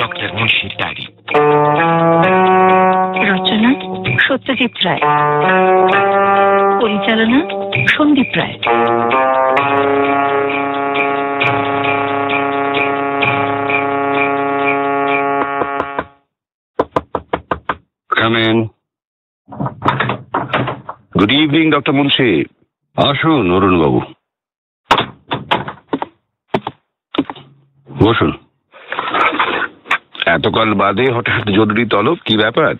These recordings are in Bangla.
Doctor মুন্সির diary. রচনা সত্যজিৎ রায়। পরিচালনা Sandip Ray. Come in. Good evening doctor Munshi আসুন অরুণ বাবু বসুন এতকাল বাদে হঠাৎ জরুরি তলব, কি ব্যাপার?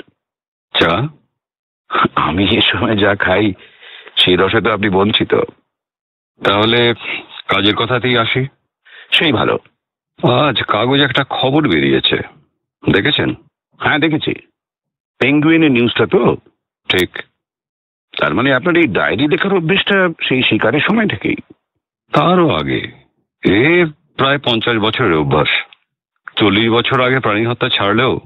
চা? আমি এ সময় যা খাই, সেই রসে তো আপনি বঞ্চিত। তাহলে কাজের কথাতেই আসি। সেই ভালো। আজ কাগজ একটা খবর বেরিয়েছে। দেখেছেন? হ্যাঁ দেখেছি। পেঙ্গুইনের নিউজটা তো? ঠিক। তার মানে আপনার এই ডায়েরি দেখার অভ্যেসটা সেই শিকারের সময় থেকেই। তারও আগে। এ প্রায় পঞ্চাশ বছরের অভ্যাস। চল্লিশ বছর আগে প্রাণী হত্যা ছাড়লেও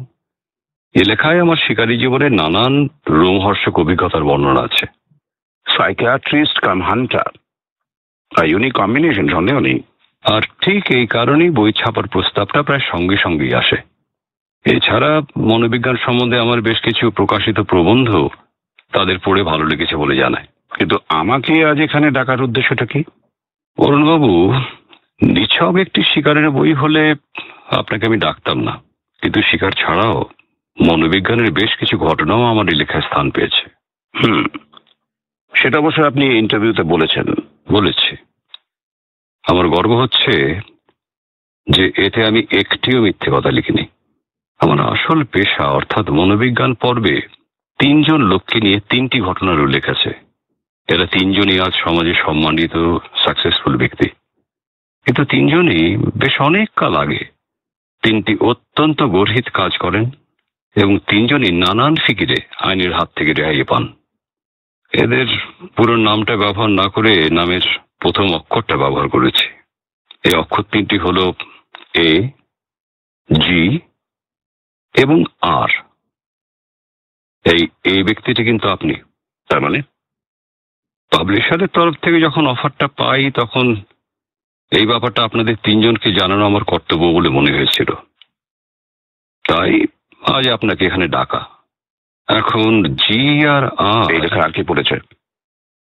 এ লেখায় আমার শিকারী জীবনের নানান রোমহর্ষক অভিজ্ঞতার বর্ণনা আছে। Psychiatrist cum hunter unique combination সন্দেহ নেই। আর ঠিক এই কারণেই বই ছাপার প্রস্তাবটা প্রায় সঙ্গে সঙ্গেই আসে। এছাড়া মনোবিজ্ঞান সম্বন্ধে আমার বেশ কিছু প্রকাশিত প্রবন্ধ তাদের পড়ে ভালো লেগেছে বলে জানায়। কিন্তু আমাকে আজ এখানে ডাকার উদ্দেশ্যটা কি? অরুণবাবু, নিছক একটি শিকারের বই হলে আপনাকে আমি ডাকতাম না। কিন্তু শিকার ছাড়াও মনোবিজ্ঞানের বেশ কিছু ঘটনাও আমার লেখায় স্থান পেয়েছে। হুম, সেটা অবশ্য আপনি ইন্টারভিউতে বলেছেন, বলেছি। আমার গর্ব হচ্ছে যে এতে আমি একটিও মিথ্যে কথা লিখিনি। আমার আসল পেশা অর্থাৎ মনোবিজ্ঞান পর্বে তিনজন লোককে নিয়ে তিনটি ঘটনার উল্লেখ আছে। এরা তিনজনই আজ সমাজে সম্মানিত সাকসেসফুল ব্যক্তি। কিন্তু তিনজনই বেশ অনেক কাল আগে তিনটি অত্যন্ত গর্হিত কাজ করেন এবং তিনজনই নানান ফিকিরে আইনের হাত থেকে রেহাই পান। এদের পুরো নামটা ব্যবহার না করে নামের প্রথম অক্ষরটা ব্যবহার করেছি। এই অক্ষর তিনটি হল এ, জি এবং আর। এই এই ব্যক্তিটি কিন্তু আপনি, তার মানে পাবলিশারের তরফ থেকে যখন অফারটা পাই, তখন এই ব্যাপারটা আপনাদের তিনজনকে জানানো আমার কর্তব্য বলে মনে হয়েছিল। তাই আজ আপনাকে এখানে ডাকা। এখন জি আর আর এই লেখা আর কি পড়েছে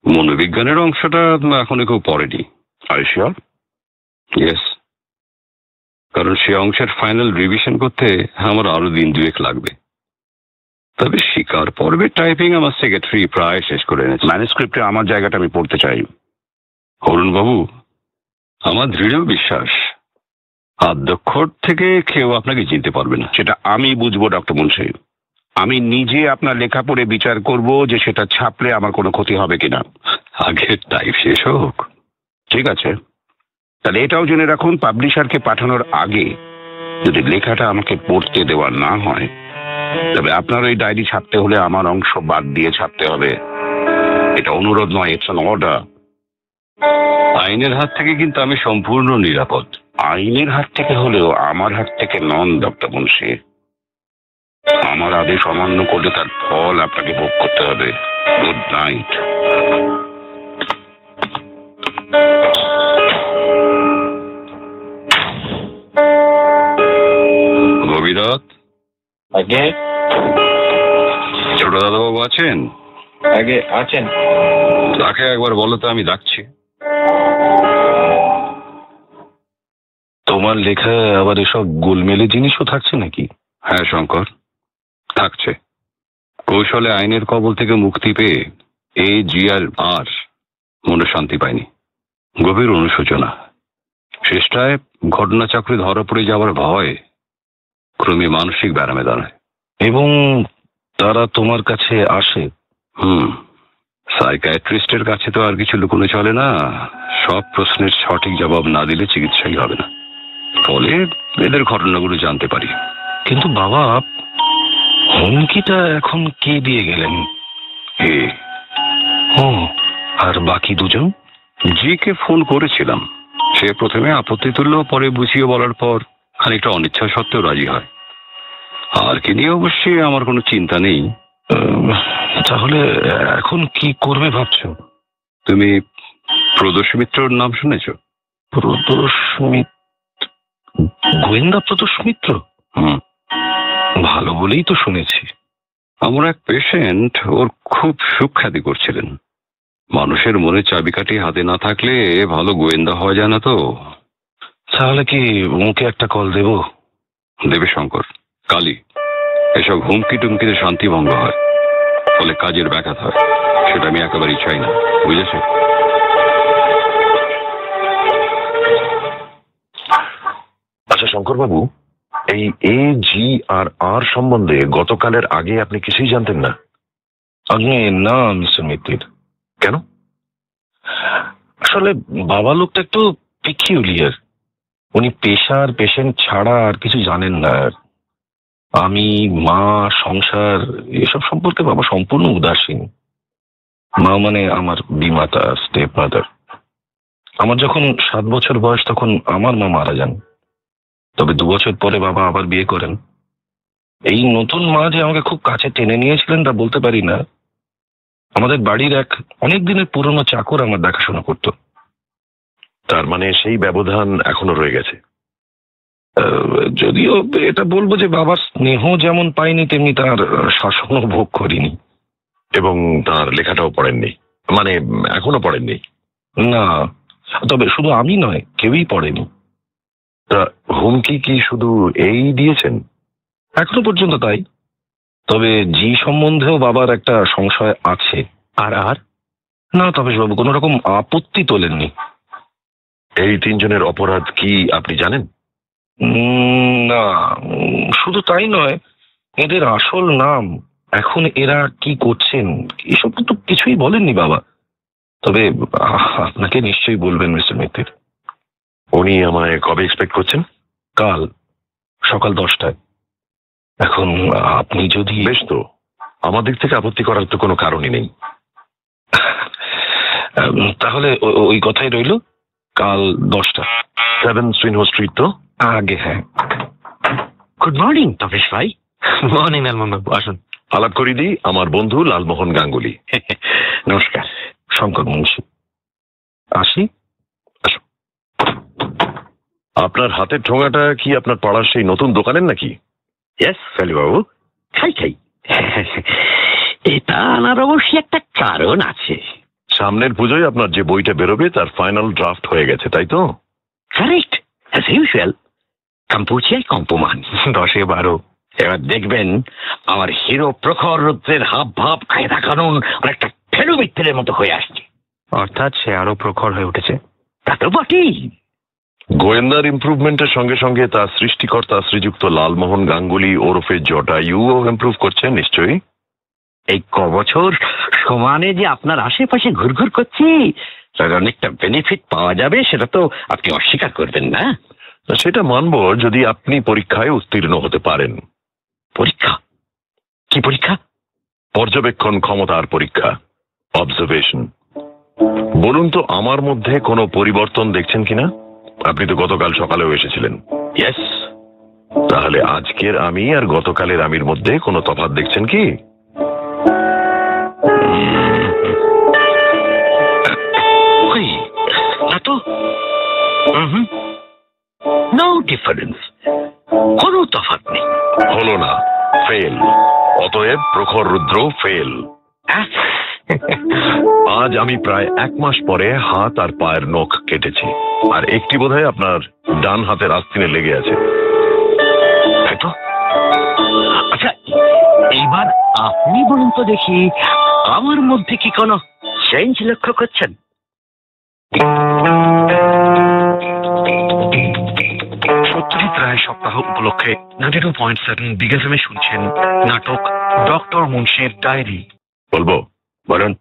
মনোবিজ্ঞানের অংশটা এখনও কেউ পড়েনি। আর শিওর ইয়েস কারণ সে অংশের ফাইনাল রিভিশন করতে আমার আরও দিন দুয়েক লাগবে। তবে শিকার পর্বে টাইপিং আমার সেক্রেটারি প্রায় শেষ করে এনেছে। ম্যানুস্ক্রিপ্টে আমার জায়গাটা আমি পড়তে চাই। অরুণ বাবু আমার দৃঢ় বিশ্বাস আদ্যক্ষর থেকে কেউ আপনাকে চিনতে পারবে না। সেটা আমি বুঝব ডক্টর মুন্সি আমি নিজে আপনার লেখা পড়ে বিচার করব যে সেটা ছাপলে আমার কোনো ক্ষতি হবে কিনা। আগে টাইপ শেষ হোক। ঠিক আছে। তাহলে এটাও জেনে রাখুন পাবলিশারকে পাঠানোর আগে যদি লেখাটা আমাকে পড়তে দেওয়া না হয় তবে আপনার ওই ডায়েরি ছাপতে হলে আমার অংশ বাদ দিয়ে ছাপতে হবে। এটা অনুরোধ নয় ইটস অর্ডার আইনের হাত থেকে কিন্তু আমি সম্পূর্ণ নিরাপদ। আইনের হাত থেকে হলেও আমার হাত থেকে নন ডক্টর মুন্সি। আমার আদেশ অমান্য করলে তার ফল আপনাকে ভোগ করতে হবে। Good night. রবিদত্ত আগে? ছোট দাদাবাবু আছেন? আগে আছেন। তাকে একবার বলো তো আমি ডাকছি। তোমার লেখা আবার এসব গোলমেলে জিনিসও থাকছে নাকি? হ্যাঁ শঙ্কর। থাকছে। কৌশলে আইনের কবল থেকে মুক্তি পেয়ে এ জি আর আর মনে শান্তি পায়নি গভীর অনুশোচনা। শেষটায় ঘটনাচক্রে ধরা পড়ে যাওয়ার ভয় ক্রমে মানসিক ব্যারামে দাঁড়ায়। এবং তারা তোমার কাছে আসে? হুম। সাইকায়াট্রিস্টের কাছে তো আর কিছু লুকোনো চলে না। সব প্রশ্নের সঠিক জবাব না দিলে চিকিৎসাই হবে না। ফলে এদের ঘটনাগুলো জানতে পারি। কিন্তু বাবা হুমকিটা এখন কে দিয়ে গেলেন? এ ও আর বাকি দুজন? জিকে ফোন করেছিলাম। সে প্রথমে আপত্তি তুলল পরে বুঝিয়ে বলার পর খানিকটা অনিচ্ছা সত্ত্বেও রাজি হয়। আর কি নিয়ে অবশ্যই আমার কোনো চিন্তা নেই। তাহলে এখন কি করবে ভাবছ? তুমি প্রদোষ মিত্রর নাম শুনেছ? প্রদোষ মিত্র? গোয়েন্দা প্রদোষ মিত্র? হুম। ভালো বলেই তো শুনেছি। আমার এক পেশেন্ট ওর খুব সুখ্যাতি করছিলেন। মানুষের মনে চাবিকাঠি হাতে না থাকলে ভালো গোয়েন্দা হওয়া যায় না তো। তাহলে কি মুখে একটা কল দেবো? দেবে শঙ্কর। কালী এসব হুমকি টুমকিতে শান্তি ভঙ্গ হয়। ফলে কাজের ব্যাঘাত হয়। সেটা আমি একেবারেই চাই না বুঝেছে? আচ্ছা শঙ্করবাবু এই এ জি আর আর সম্বন্ধে গতকালের আগে আপনি কিছুই জানতেন না? আগে না মিস্টার মিত্তির। কেন? আসলে বাবা লোকটা একটু পিকিউলিয়ার উনি পেশার পেশেন্ট ছাড়া আর কিছু জানেন না আমি, মা, সংসার, এসব সম্পর্কে বাবা সম্পূর্ণ উদাসীন। মা মানে আমার বিমাতা স্টেপ মাদার আমার যখন সাত বছর বয়স, তখন আমার মা মারা যান। তবে দু বছর পরে বাবা আবার বিয়ে করেন। এই নতুন মা যে আমাকে খুব কাছে টেনে নিয়েছিলেন তা বলতে পারি না। আমাদের বাড়ির এক অনেক দিনের পুরনো চাকর আমার দেখাশোনা করতো। তার মানে সেই ব্যবধান এখনও রয়ে গেছে। যদিও এটা বলব যে বাবার স্নেহ যেমন পাইনি তেমনি তার শাসনও ভোগ করিনি। এবং তার লেখাটাও পড়েননি। মানে এখনও পড়েননি। না তবে শুধু আমি নয় কেউই পড়েনি। তা হুমকি কি শুধু এই দিয়েছেন? এখনও পর্যন্ত তাই। তবে জি সম্বন্ধেও বাবার একটা সংশয় আছে। আর আর? না তবে বাবু কোনো রকম আপত্তি তোলেননি। এই তিনজনের অপরাধ কি আপনি জানেন? না শুধু তাই নয় এদের আসল নাম এখন এরা কি করছেন এসব তো কিছুই বলেননি বাবা। তবে আপনাকে নিশ্চয়ই বলবেন মিস্টার মিত্তির। উনি আমায় কবে এক্সপেক্ট করছেন? কাল সকাল দশটায়। এখন আপনি যদি বেশ তো আমার দিক থেকে আপত্তি করার তো কোনো কারণই নেই। তাহলে ওই কথাই রইল কাল দশটা। সেভেন সুইনহো স্ট্রিট তো? আগে হ্যাঁ। গুড মর্নিং তপেশ ভাই। মর্নিং লালমোহন বাবু আসুন। আলাপ করি দিই আমার বন্ধু লালমোহন গাঙ্গুলি। নমস্কার। শঙ্কর মুন্সি। আসি। আপনার হাতের ঠোঙাটা কি আপনার পাড়ার সেই নতুন দোকানের নাকি? ইয়েস বাবু। খাই খাই। এটা আনার অবশ্যই একটা কারণ আছে। সামনের পুজোয় আপনার যে বইটা বেরোবে তার ফাইনাল ড্রাফট হয়ে গেছে তাই তো? কারেক্ট অ্যাজ ইউজুয়াল কম্পোজিয়ায় কম্পমান দশে বারো। এবার দেখবেন আমার হিরো প্রখর রুদ্রের হাব ভাব কায়দা কানুন অনেকটা ফেলু মিত্রের মতো হয়ে আসছে। অর্থাৎ সে আরও প্রখর হয়ে উঠেছে। তা তো বটেই। গোয়েন্দার ইমপ্রুভমেন্টের সঙ্গে সঙ্গে তার সৃষ্টিকর্তা শ্রীযুক্ত লালমোহন গাঙ্গুলি ওরফে জটায়ুও ইমপ্রুভ করছেন নিশ্চয়ই? এই ক বছর সমানে যে আপনার আশেপাশে ঘুরঘুর করছি তার অনেকটা বেনিফিট পাওয়া যাবে সেটা তো আপনি অস্বীকার করবেন না। সেটা মানব যদি আপনি পরীক্ষায় উত্তীর্ণ হতে পারেন। পরীক্ষা? কি পরীক্ষা? পর্যবেক্ষণ ক্ষমতার পরীক্ষা। অবজারভেশন বলুন তো, আমার মধ্যে কোনো পরিবর্তন দেখছেন কিনা? আপনি তো গতকাল সকালেও এসেছিলেন। ইয়েস তাহলে আজকের আমি আর গতকালের আমির মধ্যে কোনো তফাৎ দেখছেন কি? না তো? নো ডিফারেন্স কোনো তফাৎ নেই। হলো না। ফেল অতএব প্রখর রুদ্র ফেল? আজ আমি প্রায় এক মাস পরে হাত আর পায়ের নখ কেটেছি। আর একটি বোধহয় আপনার ডান হাতের আস্তিনে লেগে আছে। আচ্ছা এইবার আপনি বলুন তো দেখি আমার মধ্যে কি কোনো চেঞ্জ লক্ষ্য করছেন? সত্যজিৎ রায় সপ্তাহ উপলক্ষে নাইনটি টু পয়েন্ট সেভেন বিগেফএমে শুনছেন নাটক ডক্টর মুন্সির ডায়েরি। বলব বলুন।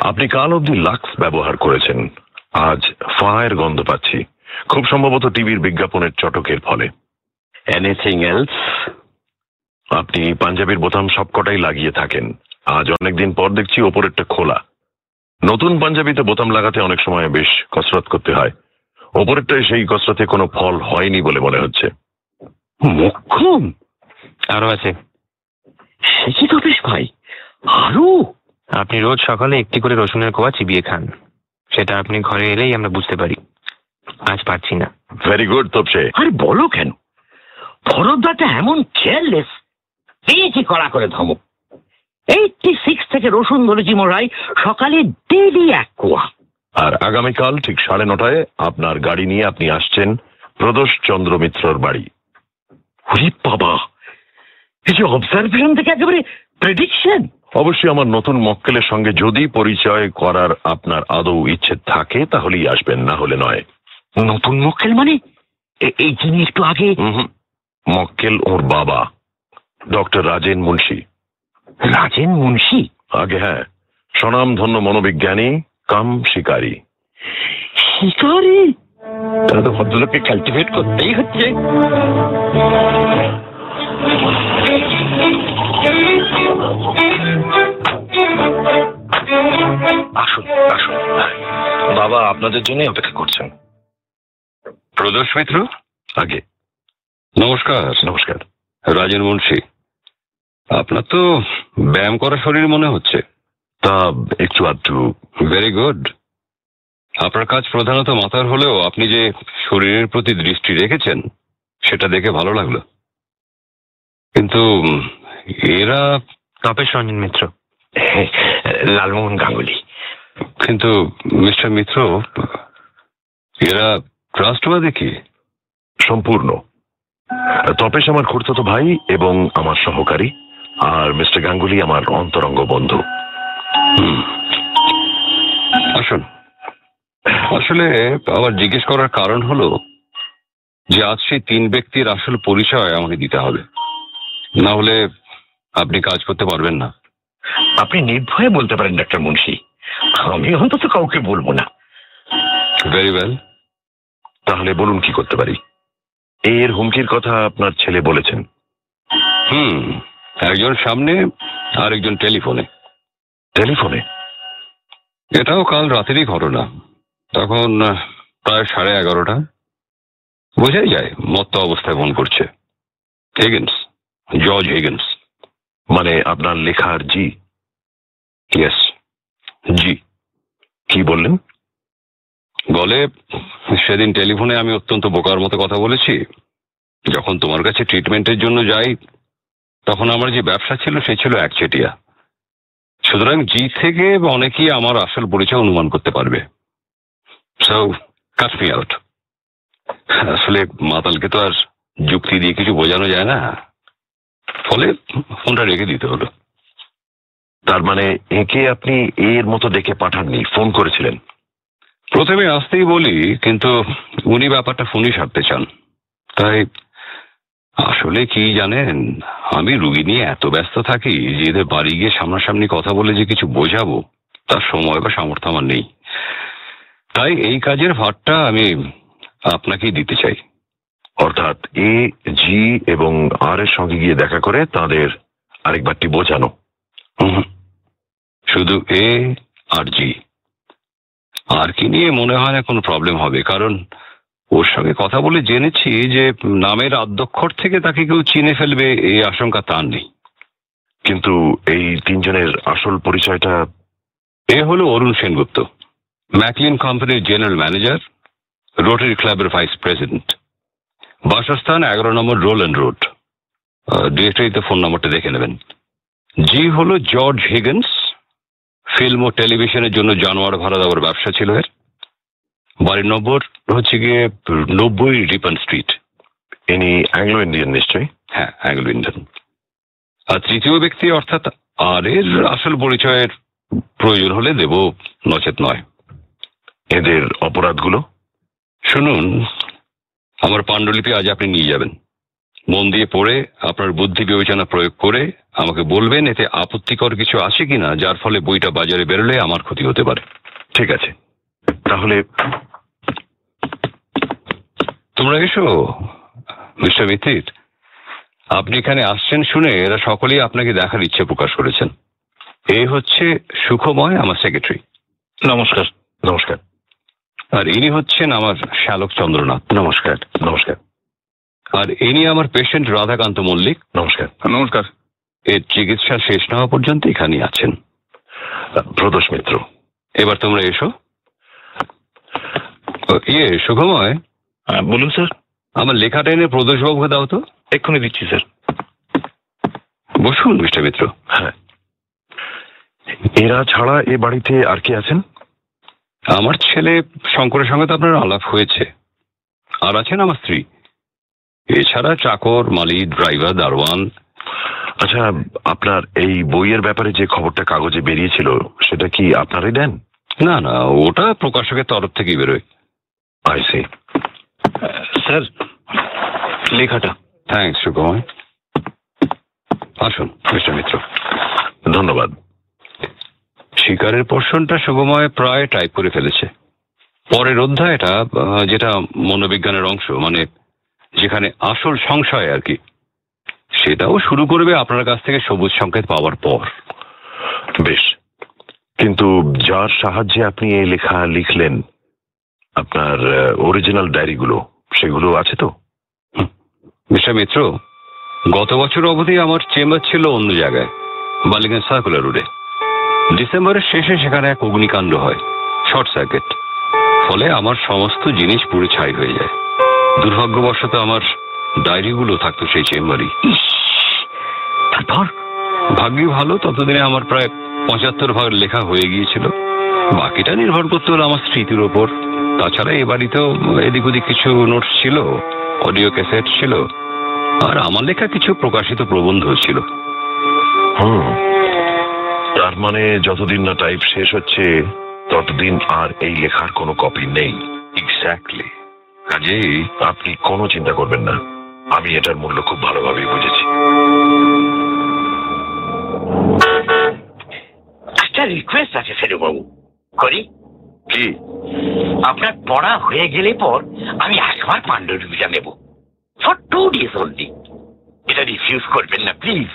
আপনি কাল অব্দি লাক্স ব্যবহার করেছেন। আজ ফায়ের গন্ধ পাচ্ছি। খুব সম্ভবত টিভির বিজ্ঞাপনের চটকের ফলে। এনিথিং এলস আপনি পাঞ্জাবির বোতাম সবকটাই লাগিয়ে থাকেন। আজ অনেকদিন পর দেখছি ওপরেরটা খোলা। নতুন পাঞ্জাবিতে বোতাম লাগাতে অনেক সময় বেশ কসরত করতে হয়। ওপরেরটায় সেই কসরতে কোনো ফল হয়নি বলে মনে হচ্ছে। মোক্ষম আরও আছে। সে কি তপেশ ভাই? আরও? আপনি রোজ সকালে একটি করে রসুনের কোয়া চিবিয়ে খান। সেটা আপনি ঘরে এলেই আমরা বুঝতে পারি। আজ পারছি না। ভেরি গুড তপসে। আর বলো কেন? ভরতদাটা এমন কেয়ারলেস পেয়েছি কড়া করে ধমক। এইটটি সিক্স থেকে রসুন ধরেছি মরাই সকালে ডেলি এক কুয়া। আর আগামীকাল ঠিক সাড়ে নটায় আপনার গাড়ি নিয়ে আপনি আসছেন প্রদোষ চন্দ্র মিত্রর বাড়ি। ওরে বাবা! যে অবজারভেশন থেকে একেবারে প্রেডিকশন অবশ্যই আমার নতুন মক্কেলের সঙ্গে যদি পরিচয় করার আপনার আদৌ ইচ্ছে থাকে তাহলেই আসবেন না হলে নয়। নতুন মক্কেল মানে? এই যিনি একটু আগে। মক্কেল ওর বাবা ডক্টর রাজেন মুন্সি। রাজেন মুন্সি? আগে হ্যাঁ। স্বনামধন্য মনোবিজ্ঞানী কাম শিকারী। শিকারি? তাহলে তো ভদ্রলোককে কাল্টিভেট করতেই হচ্ছে। আসুন আসুন। বাবা আপনাদের জন্যই অপেক্ষা করছেন। প্রদোষ মিত্র? আগে। নমস্কার। নমস্কার। রাজেন মুন্সি। আপনার তো ব্যায়াম করা শরীর মনে হচ্ছে। তা একটু আধটু। ভেরি গুড আপনার কাজ প্রধানত মাথার হলেও আপনি যে শরীরের প্রতি দৃষ্টি রেখেছেন সেটা দেখে ভালো লাগল। কিন্তু এরা তপেশ রঞ্জন মিত্র। লালমোহন গাঙ্গুলি। কিন্তু মিস্টার মিত্র এরা ট্রাস্টবাদী কি? সম্পূর্ণ। তপেশ আমার খুড়তো ভাই এবং আমার সহকারী আর মিস্টার গাঙ্গুলি আমার অন্তরঙ্গ বন্ধু। আসুন। আসলে আমার জিজ্ঞেস করার কারণ হলো যে আজ সেই তিন ব্যক্তির আসল পরিচয় আমাকে দিতে হবে। না হলে আপনি কাজ করতে পারবেন না। আপনি নির্ভয়ে বলতে পারেন ডাক্তার মুন্সি। আমি অন্তত কাউকে বলব না। ভেরি ওয়েল তাহলে বলুন কি করতে পারি? এর হুমকির কথা আপনার ছেলে বলেছেন। হুম একজন সামনে আর একজন টেলিফোনে। টেলিফোনে? এটাও কাল রাতেরই ঘটনা। তখন প্রায় সাড়ে এগারোটা। বোঝাই যায়, মত্ত অবস্থায় ফোন করছে। হিগিন্স জর্জ হিগিন্স মানে আপনার লেখার জি। ইয়েস জি। কি বললেন? বলে সেদিন টেলিফোনে আমি অত্যন্ত বোকার মতো কথা বলেছি। যখন তোমার কাছে ট্রিটমেন্টের জন্য যাই, তখন আমার যে ব্যবসা ছিল, সে ছিল একচেটিয়া। সুতরাং জি থেকে অনেকেই আমার আসল পরিচয় অনুমান করতে পারবে। আউট আসলে মাতালকে তো আর যুক্তি দিয়ে কিছু বোঝানো যায় না। ফলে ফোনটা রেখে দিতে হলো। তার মানে একে আপনি এর মতো ডেকে পাঠাননি, ফোন করেছিলেন। প্রথমে আসতেই বলি, কিন্তু উনি ব্যাপারটা ফোনই সারতে চান। তাই আসলে কি জানেন? আমি রুগী নিয়ে এত ব্যস্ত থাকি যে এদের বাড়ি গিয়ে সামনাসামনি কথা বলে যে কিছু বোঝাবো, তার সময় বা সামর্থ্য আমার নেই। তাই এই কাজের ভারটা আমি আপনাকেই দিতে চাই। অর্থাৎ এ, জি এবং আর এর সঙ্গে গিয়ে দেখা করে তাদের আরেকবারটি বোঝানো। শুধু এ আর জি। আর কি নিয়ে মনে হয় না কোনো প্রবলেম হবে, কারণ ওর সঙ্গে কথা বলে জেনেছি যে নামের আদ্যক্ষর থেকে তাকে কেউ চিনে ফেলবে এই আশঙ্কা তার নেই। কিন্তু এই তিনজনের আসল পরিচয়টা? এ হলো অরুণ সেনগুপ্ত ম্যাকলিন কোম্পানির জেনারেল ম্যানেজার রোটারি ক্লাবের ভাইস প্রেসিডেন্ট। বাসস্থান এগারো নম্বর রোল অ্যান্ড রোড ডিরেক্টরিতে ফোন নম্বরটা দেখে নেবেন। জি হলো জর্জ হিগেন্স ফিল্ম ও টেলিভিশনের জন্য জানোয়ার ভাড়া দেওয়ার ব্যবসা ছিল এর। বাড়ির নম্বর হচ্ছে গিয়ে নব্বই রিপন স্ট্রিট। ইনি অ্যাংলো ইন্ডিয়ান নিশ্চয়ই? হ্যাঁ অ্যাংলো ইন্ডিয়ান। আর তৃতীয় ব্যক্তি অর্থাৎ আর এর আসল পরিচয়ের প্রয়োজন হলে দেব নচেত নয়। এদের অপরাধগুলো? শুনুন আমার পাণ্ডুলিপি আজ আপনি নিয়ে যাবেন। মন দিয়ে পড়ে আপনার বুদ্ধি বিবেচনা প্রয়োগ করে আমাকে বলবেন এতে আপত্তিকর কিছু আছে কিনা যার ফলে বইটা বাজারে বেরোলে আমার ক্ষতি হতে পারে। ঠিক আছে। তাহলে তোমরা এসো মিস্টার মিত্রির আপনি এখানে আসছেন শুনে এরা সকলেই আপনাকে দেখার ইচ্ছে প্রকাশ করেছেন। এই হচ্ছে সুখময় আমার সেক্রেটারি নমস্কার নমস্কার। আর ইনি হচ্ছেন আমার শ্যালক চন্দ্রনাথ। নমস্কার নমস্কার। আর ইনি আমার পেশেন্ট রাধাকান্ত মল্লিক। নমস্কার। নমস্কার। এর চিকিৎসা শেষ না হওয়া পর্যন্ত এখানেই আছেন। প্রদোষ মিত্র। এবার তোমরা এসো। ইয়ে সুখময়। হ্যাঁ, বলুন স্যার। আমার লেখাটা এনে প্রদোষবাবুকে দাও তো। এক্ষুনি দিচ্ছি স্যার। বসুন মিস্টার মিত্র। হ্যাঁ। এরা ছাড়া এ বাড়িতে আর কে আছেন? আমার ছেলে শঙ্করের সঙ্গে তো আপনার আলাপ হয়েছে। আর আছেন আমার স্ত্রী। এছাড়া চাকর মালি ড্রাইভার দারোয়ান। আচ্ছা আপনার এই বইয়ের ব্যাপারে যে খবরটা কাগজে বেরিয়েছিল সেটা কি আপনারই দেন? না না ওটা প্রকাশকের তরফ থেকেই বেরোয়। আইসি স্যার লেখাটা। থ্যাংকস সুকুমার আসুন মিস্টার মিত্র ধন্যবাদ। শিকারের পোর্শনটা সুগময় প্রায় টাইপ করে ফেলেছে। পরের অধ্যায়টা যেটা মনোবিজ্ঞানের অংশ মানে যেখানে আসল সংশয় আর কি সেটাও শুরু করবে আপনার কাছ থেকে সবুজ সংকেত পাওয়ার পর। বেশ। কিন্তু যার সাহায্যে আপনি এই লেখা লিখলেন আপনার অরিজিনাল ডায়েরিগুলো সেগুলো আছে তো? মিস্টার মিত্র, গত বছর অবধি আমার চেম্বার ছিল অন্য জায়গায়, বালিগঞ্জ সার্কুলার রোডে ডিসেম্বরের শেষে সেখানে এক অগ্নিকাণ্ড হয় শর্ট সার্কিট ফলে আমার সমস্ত জিনিস পুরো ছাই হয়ে যায়। দুর্ভাগ্যবশত আমার ডায়েরিগুলো থাকতো সেই চেম্বারই। ভাগ্যই ভালো, ততদিনে আমার প্রায় পঁচাত্তর ভাগ লেখা হয়ে গিয়েছিল। বাকিটা নির্ভর করতে হলো আমার স্মৃতির ওপর। তাছাড়া এ বাড়িতেও এদিক ওদিক কিছু নোটস ছিল অডিও ক্যাসেট ছিল আর আমার লেখা কিছু প্রকাশিত প্রবন্ধ ছিল। হুম তার মানে যতদিন না টাইপ শেষ হচ্ছে ততদিন আর এই লেখার কোনো কপি নেই। এক্স্যাক্টলি কাজেই আপনি কোনো চিন্তা করবেন না আমি এটার মূল্য খুব ভালোভাবেই বুঝেছি। একটা রিকোয়েস্ট আছে ফেরুবাবু করি? কি আপনার পড়া হয়ে গেলে পর আমি একবার পাণ্ডুলিপিটা নেব। ফর টু ডেজ অনলি এটা রিফিউজ করবেন না প্লিজ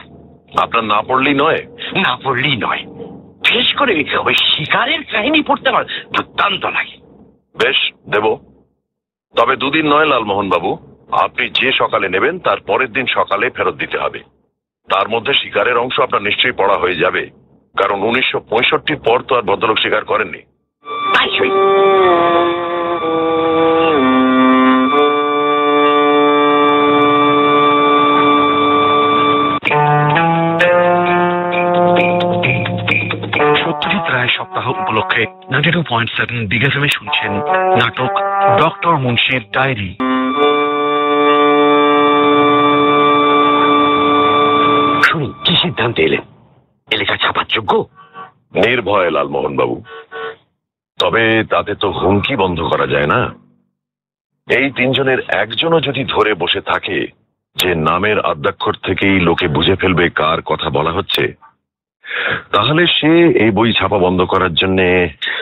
আপনার না পড়লেই নয়? না পড়লেই নয়। বিশেষ করে ওই শিকারের কাহিনী পড়তে আমার দুর্দান্ত লাগে। বেশ দেব। তবে দুদিন নয় লালমোহন বাবু আপনি যে সকালে নেবেন তার পরের দিন সকালে ফেরত দিতে হবে। তার মধ্যে শিকারের অংশ আপনার নিশ্চয়ই পড়া হয়ে যাবে। কারণ উনিশশো পঁয়ষট্টির পর তো আর ভদ্রলোক শিকার করেননি। সপ্তাহ উপলক্ষে ninety two point seven F শুনছেন নাটক ডক্টর মুন্সির ডায়েরি। শুনুন কি সিদ্ধান্তে এলেন এ লেখা ছাপার যোগ্য? নির্ভয় লালমোহন বাবু তবে তাতে তো হুমকি বন্ধ করা যায় না। এই তিনজনের একজনও যদি ধরে বসে থাকে যে নামের আদ্যাক্ষর থেকেই লোকে বুঝে ফেলবে কার কথা বলা হচ্ছে, তাহলে সে এই বই ছাপা বন্ধ করার জন্য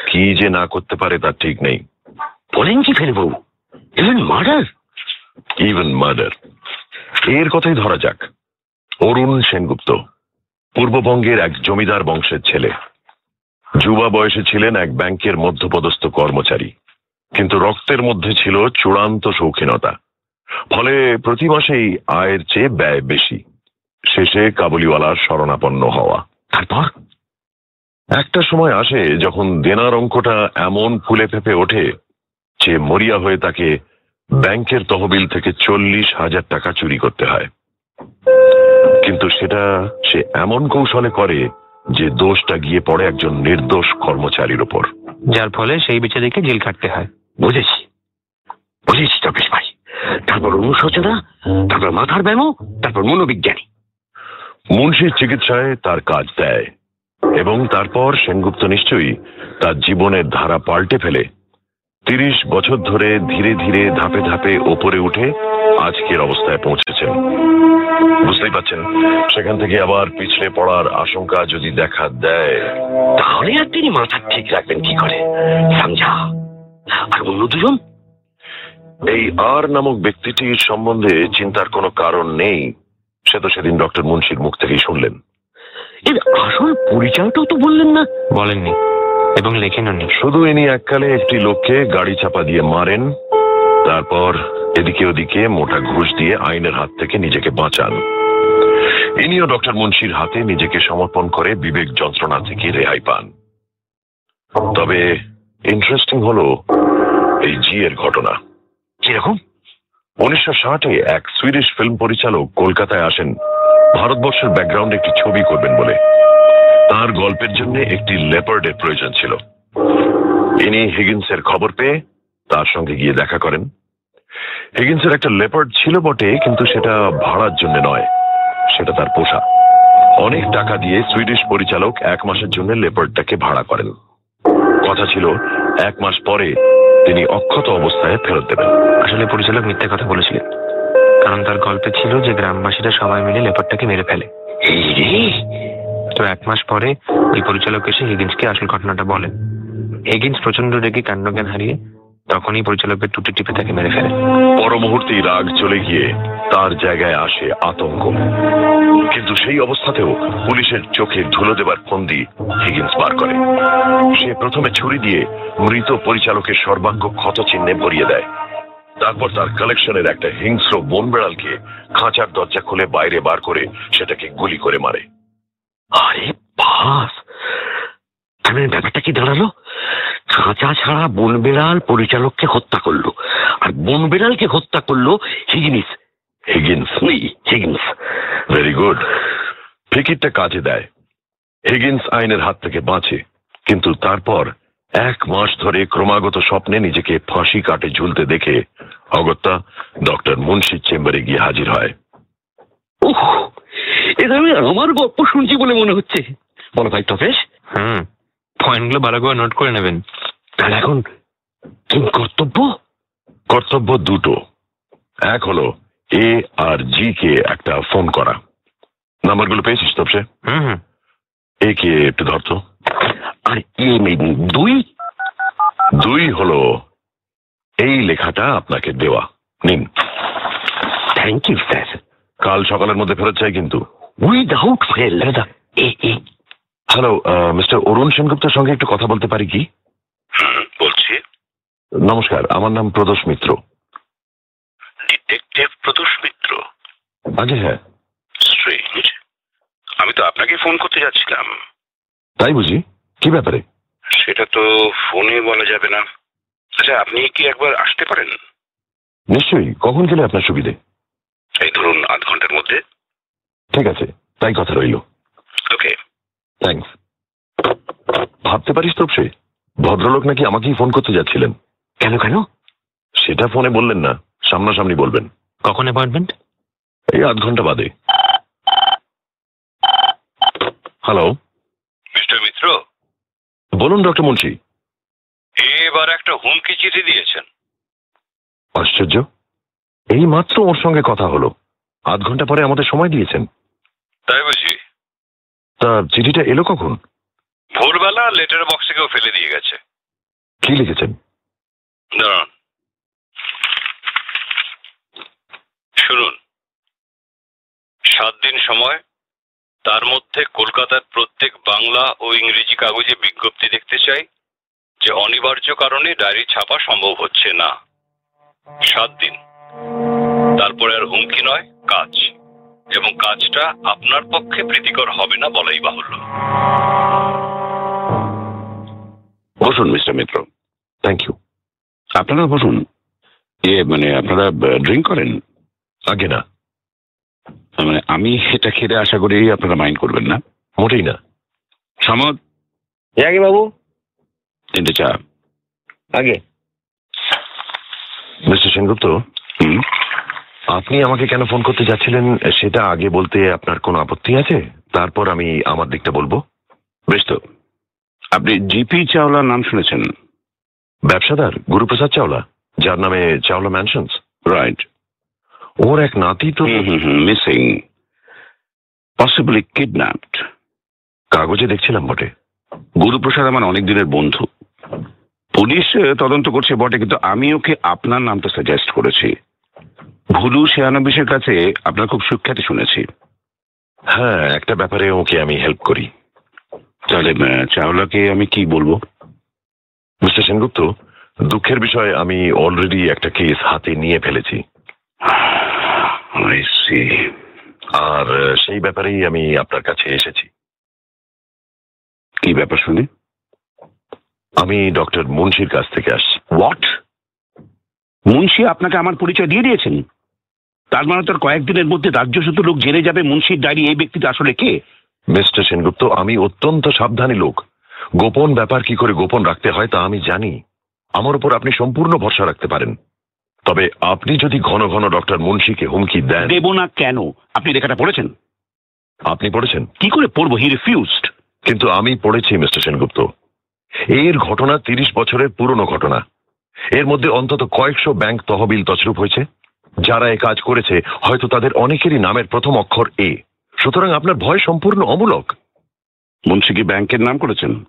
কি যে না করতে পারে তার ঠিক নেই। বলেন কি ফেরুবাবু ইভেন মার্ডার? Even murder. এর কথাই ধরা যাক। অরুণ সেনগুপ্ত, পূর্ববঙ্গের এক জমিদার বংশের ছেলে। যুবা বয়সে ছিলেন এক ব্যাংকের মধ্যপদস্থ কর্মচারী। কিন্তু রক্তের মধ্যে ছিল চূড়ান্ত শৌখিনতা। ফলে প্রতি মাসেই আয়ের চেয়ে ব্যয় বেশি। শেষে কাবুলিওয়ালার শরণাপন্ন হওয়া। তারপর? একটা সময় আসে যখন দেনার অঙ্কটা এমন ফুলে ফেপে ওঠে যে মরিয়া হয়ে তাকে ব্যাংকের তহবিল থেকে চল্লিশ হাজার টাকা চুরি করতে হয়। কিন্তু সেটা সে এমন কৌশলে করে যে দোষটা গিয়ে পড়ে একজন নির্দোষ কর্মচারীর ওপর যার ফলে সেই বেচারিকে জেল খাটতে হয়। বুঝেছি। বুঝেছি চব্বিশ ভাই। তারপর অনুশোচনা তারপর মাথার ব্যামো তারপর মনোবিজ্ঞানী। মুন্সির চিকিৎসায় তার কাজ দেয় এবং তারপর সেনগুপ্ত নিশ্চয়ই তার জীবনের ধারা পাল্টে ফেলে তিরিশ বছর ধরে ধীরে ধীরে ধাপে ধাপে ওপরে উঠে আজকের অবস্থায় পৌঁছেছেন। বুঝতেই পাচ্ছেন সেখান থেকে আবার পিছলে পড়ার আশঙ্কা যদি দেখা দেয়। তাহলে আর তিনি মাথা ঠিক রাখবেন কি করে? সমঝা। আর অন্য দুজন? এই আর নামক ব্যক্তিটির সম্বন্ধে চিন্তার কোনো কারণ নেই সে তো সেদিন ডক্টর মুন্সির মুখ থেকেই শুনলেন। এর আসল পরিচয়টাও তো বললেন না। বলেননি। এবং লেখেননি শুধু ইনি এককালে একটি লোককে গাড়ি চাপা দিয়ে মারেন তারপর এদিকে ওদিকে মোটা ঘুষ দিয়ে আইনের হাত থেকে নিজেকে বাঁচান। ইনিও ডক্টর মুন্সির হাতে নিজেকে সমর্পণ করে বিবেক যন্ত্রণা থেকে রেহাই পান। তবে ইন্টারেস্টিং হলো এই জি এর ঘটনা। কীরকম? উনিশশো ষাটে এক সুইডিশ ফিল্ম পরিচালক কলকাতায় আসেন। ভারতবর্ষের ব্যাকগ্রাউন্ডে একটি ছবি করবেন বলে। তার গল্পের জন্য একটি লেপার্ডের প্রয়োজন ছিল। তিনি হিগিন্সের খবর পেয়ে তার সঙ্গে গিয়ে দেখা করেন। হিগিন্সের একটা লেপার্ড ছিল বটে, কিন্তু সেটা ভাড়ার জন্য নয়। সেটা তার পোষা। অনেক টাকা দিয়ে সুইডিশ পরিচালক এক মাসের জন্য লেপার্ডটাকে ভাড়া করেন। কথা ছিল, এক মাস পরে তিনি অক্ষত অবস্থায় ফেরত দেবেন। আসলে পরিচালক মিথ্যে কথা বলেছিলেন। কারণ তার গল্পে ছিল যে গ্রামবাসীরা সবাই মিলে লেপারটাকে মেরে ফেলে। তো এক মাস পরে ওই পরিচালক এসে হিগিন্সকে আসল ঘটনাটা বলেন। হিগিন্স প্রচণ্ড রেগে কাণ্ডজ্ঞান হারিয়ে তখনই পরিচালকের টুটি টিপে তাকে মেরে ফেলে। পর মুহূর্তেই রাগ চলে গিয়ে তার জায়গায় আসে আতঙ্ক। কিন্তু সেই অবস্থাতেও পুলিশের চোখে ধুলো দেবার ফন্দি হিগিন্স বার করে। সে প্রথমে ছুরি দিয়ে মৃত পরিচালকের সর্বাঙ্গ ক্ষত চিহ্নে ভরিয়ে দেয়। তারপর তার কালেকশনের একটা হিংস্র বন বেড়ালকে খাঁচার দরজা খুলে বাইরে বার করে সেটাকে গুলি করে মারে। আরে বাস! মানে ব্যাপারটা কি দাঁড়াল? খাঁচা ছাড়া বন বেড়াল পরিচালককে হত্যা করল। আর বন বেড়ালকে হত্যা করল Higgins. Higgins? Higgins. Very good ফিকিরটা কাজে দেয়। হিগিন্স আইনের হাত থেকে বাঁচে। কিন্তু তারপর এক মাস ধরে ক্রমাগত স্বপ্নে নিজেকে ফাঁসি কাটে ঝুলতে দেখে অগত্যা ডক্টর মুন্সির চেম্বারে গিয়ে হাজির হয়। উহ এটা আমি আমার গল্প শুনছি বলে মনে হচ্ছে। বলো ভাই তবেশ হুম পয়েন্টগুলো ভালো করে নোট করে নেবেন। তাহলে এখন কি কর্তব্য? কর্তব্য দুটো। এক হলো এ আর জি কে একটা ফোন করা। নাম্বারগুলো পেয়েছিস হুম হুম। এ কে একটু ধরতো। আর এ দুই? দুই হলো এই লেখাটা আপনাকে দেওয়া। নিন। থ্যাংক ইউ স্যার কাল সকালের মধ্যে ফেরত চাই কিন্তু। Without fail hello mister Arun সেনগুপ্তের সঙ্গে একটু কথা বলতে পারি কি? বলছি। নমস্কার আমার নাম প্রদোষ মিত্র। ডিটেকটিভ প্রদোষ মিত্র? আগে হ্যাঁ। স্ট্রেঞ্জ আমি তো আপনাকে ফোন করতে যাচ্ছিলাম। তাই বুঝি। কি ব্যাপারে? সেটা তো ফোনে বলা যাবে না। আচ্ছা আপনি কি একবার আসতে পারেন? নিশ্চয়ই। কখন গেলে আপনার সুবিধে? এই ধরুন আধ ঘণ্টার মধ্যে। ঠিক আছে তাই কথা রইল। ওকে। থ্যাঙ্কস ভাবতে পারিস তো সে ভদ্রলোক নাকি আমাকেই ফোন করতে যাচ্ছিলেন। কেন কেন? সেটা ফোনে বললেন না সামনাসামনি বলবেন। কখন অ্যাপয়েন্টমেন্ট এই আধ ঘণ্টা বাদে। হ্যালো বলুন ডক্টর মুন্সি। এবার একটা হুমকি চিঠি দিয়েছেন। আশ্চর্য। এই মাত্র ওর সঙ্গে কথা হলো। আধ ঘণ্টা পরে আমাদের সময় দিয়েছেন। তাই বুঝি? তা চিঠিটা এলো কখন? ভোরবেলা লেটার বক্সে কেউ ফেলে দিয়ে গেছে। কি লিখেছেন? দাঁড়ান। শুনুন। সাত দিন সময় তার মধ্যে কলকাতার প্রত্যেক বাংলা ও ইংরেজি কাগজে বিজ্ঞপ্তি দেখতে চাই যে অনিবার্য কারণে ডায়েরি ছাপা সম্ভব হচ্ছে না। সাত দিন। তারপরে আর হুমকি নয়, কাজ। এবং কাজটা আপনার পক্ষে প্রীতিকর হবে না বলাই বাহুল্য। বসুন, মিস্টার মিত্র। থ্যাংক ইউ আপনারা বসুন। এ মানে আপনারা ড্রিঙ্ক করেন? আগে না। মানে আমি এটা খেতে আশা করি আপনারা মাইন্ড করবেন না। মোটেই না। সমদ? আগে বাবু। তিনটে চা। আগে। মিস্টার সেনগুপ্ত আপনি আমাকে কেন ফোন করতে যাচ্ছিলেন সেটা আগে বলতে আপনার কোনো আপত্তি আছে? তারপর আমি আমার দিকটা বলব। বেশ তো। আপনি জিপি চাওলার নাম শুনেছেন? ব্যবসাদার গুরুপ্রসাদ চাওলা যার নামে চাওলা ম্যানশনস রাইট ওর এক নাতি তো মিসিং পসিবলি কিডন্যাপড কাগজে দেখছিলাম বটে। গুরুপ্রসাদ আমার অনেক দিনের বন্ধু। পুলিশ তদন্ত করছে বটে কিন্তু আমি ওকে আপনার নামটা সাজেস্ট করেছি। ভুলু শেয়ানবিশের কাছে আপনার খুব সুখ্যাতি শুনেছি। হ্যাঁ একটা ব্যাপারে ওকে আমি হেল্প করি। তাহলে চাওলাকে আমি কি বলব? মিস্টার সেনগুপ্ত দুঃখের বিষয় আমি অলরেডি একটা কেস হাতে নিয়ে ফেলেছি। আর সেই ব্যাপারেই আমি আপনার কাছে এসেছি। কি ব্যাপার শুনি? আমি ডক্টর মুন্সির কাছ থেকে আসছি। হোয়াট মুন্সি আপনাকে আমার পরিচয় দিয়ে দিয়েছেন? তার মানে তোর কয়েকদিনের মধ্যে রাজ্য শুধু লোক জেনে যাবে মুন্সির ডায়েরি এই ব্যক্তিটা আসলে কে? মিস্টার সেনগুপ্ত, আমি অত্যন্ত সাবধানী লোক। গোপন ব্যাপার কি করে গোপন রাখতে হয় তা আমি জানি। আমার উপর আপনি সম্পূর্ণ ভরসা রাখতে পারেন। তবে আপনি যদি ঘন ঘন ডক্টর মুন্সিকে হুমকি দেন দেব না কেন? আপনি লেখাটা পড়েছেন? আপনি পড়েছেন। কি করে পড়ব? হি রিফিউজড কিন্তু আমি পড়েছি মিস্টার সেনগুপ্ত। এর ঘটনা তিরিশ বছরের পুরনো ঘটনা। এর মধ্যে অন্তত কয়েকশো ব্যাংক তহবিল তছরূপ হয়েছে। যারা এ কাজ করেছে হয়তো তাদের অনেকেরই নামের প্রথম অক্ষর এ। সুতরাং আপনার ভয় সম্পূর্ণ অমূলক। মুন্সি কি ব্যাংকের নাম করেছেন?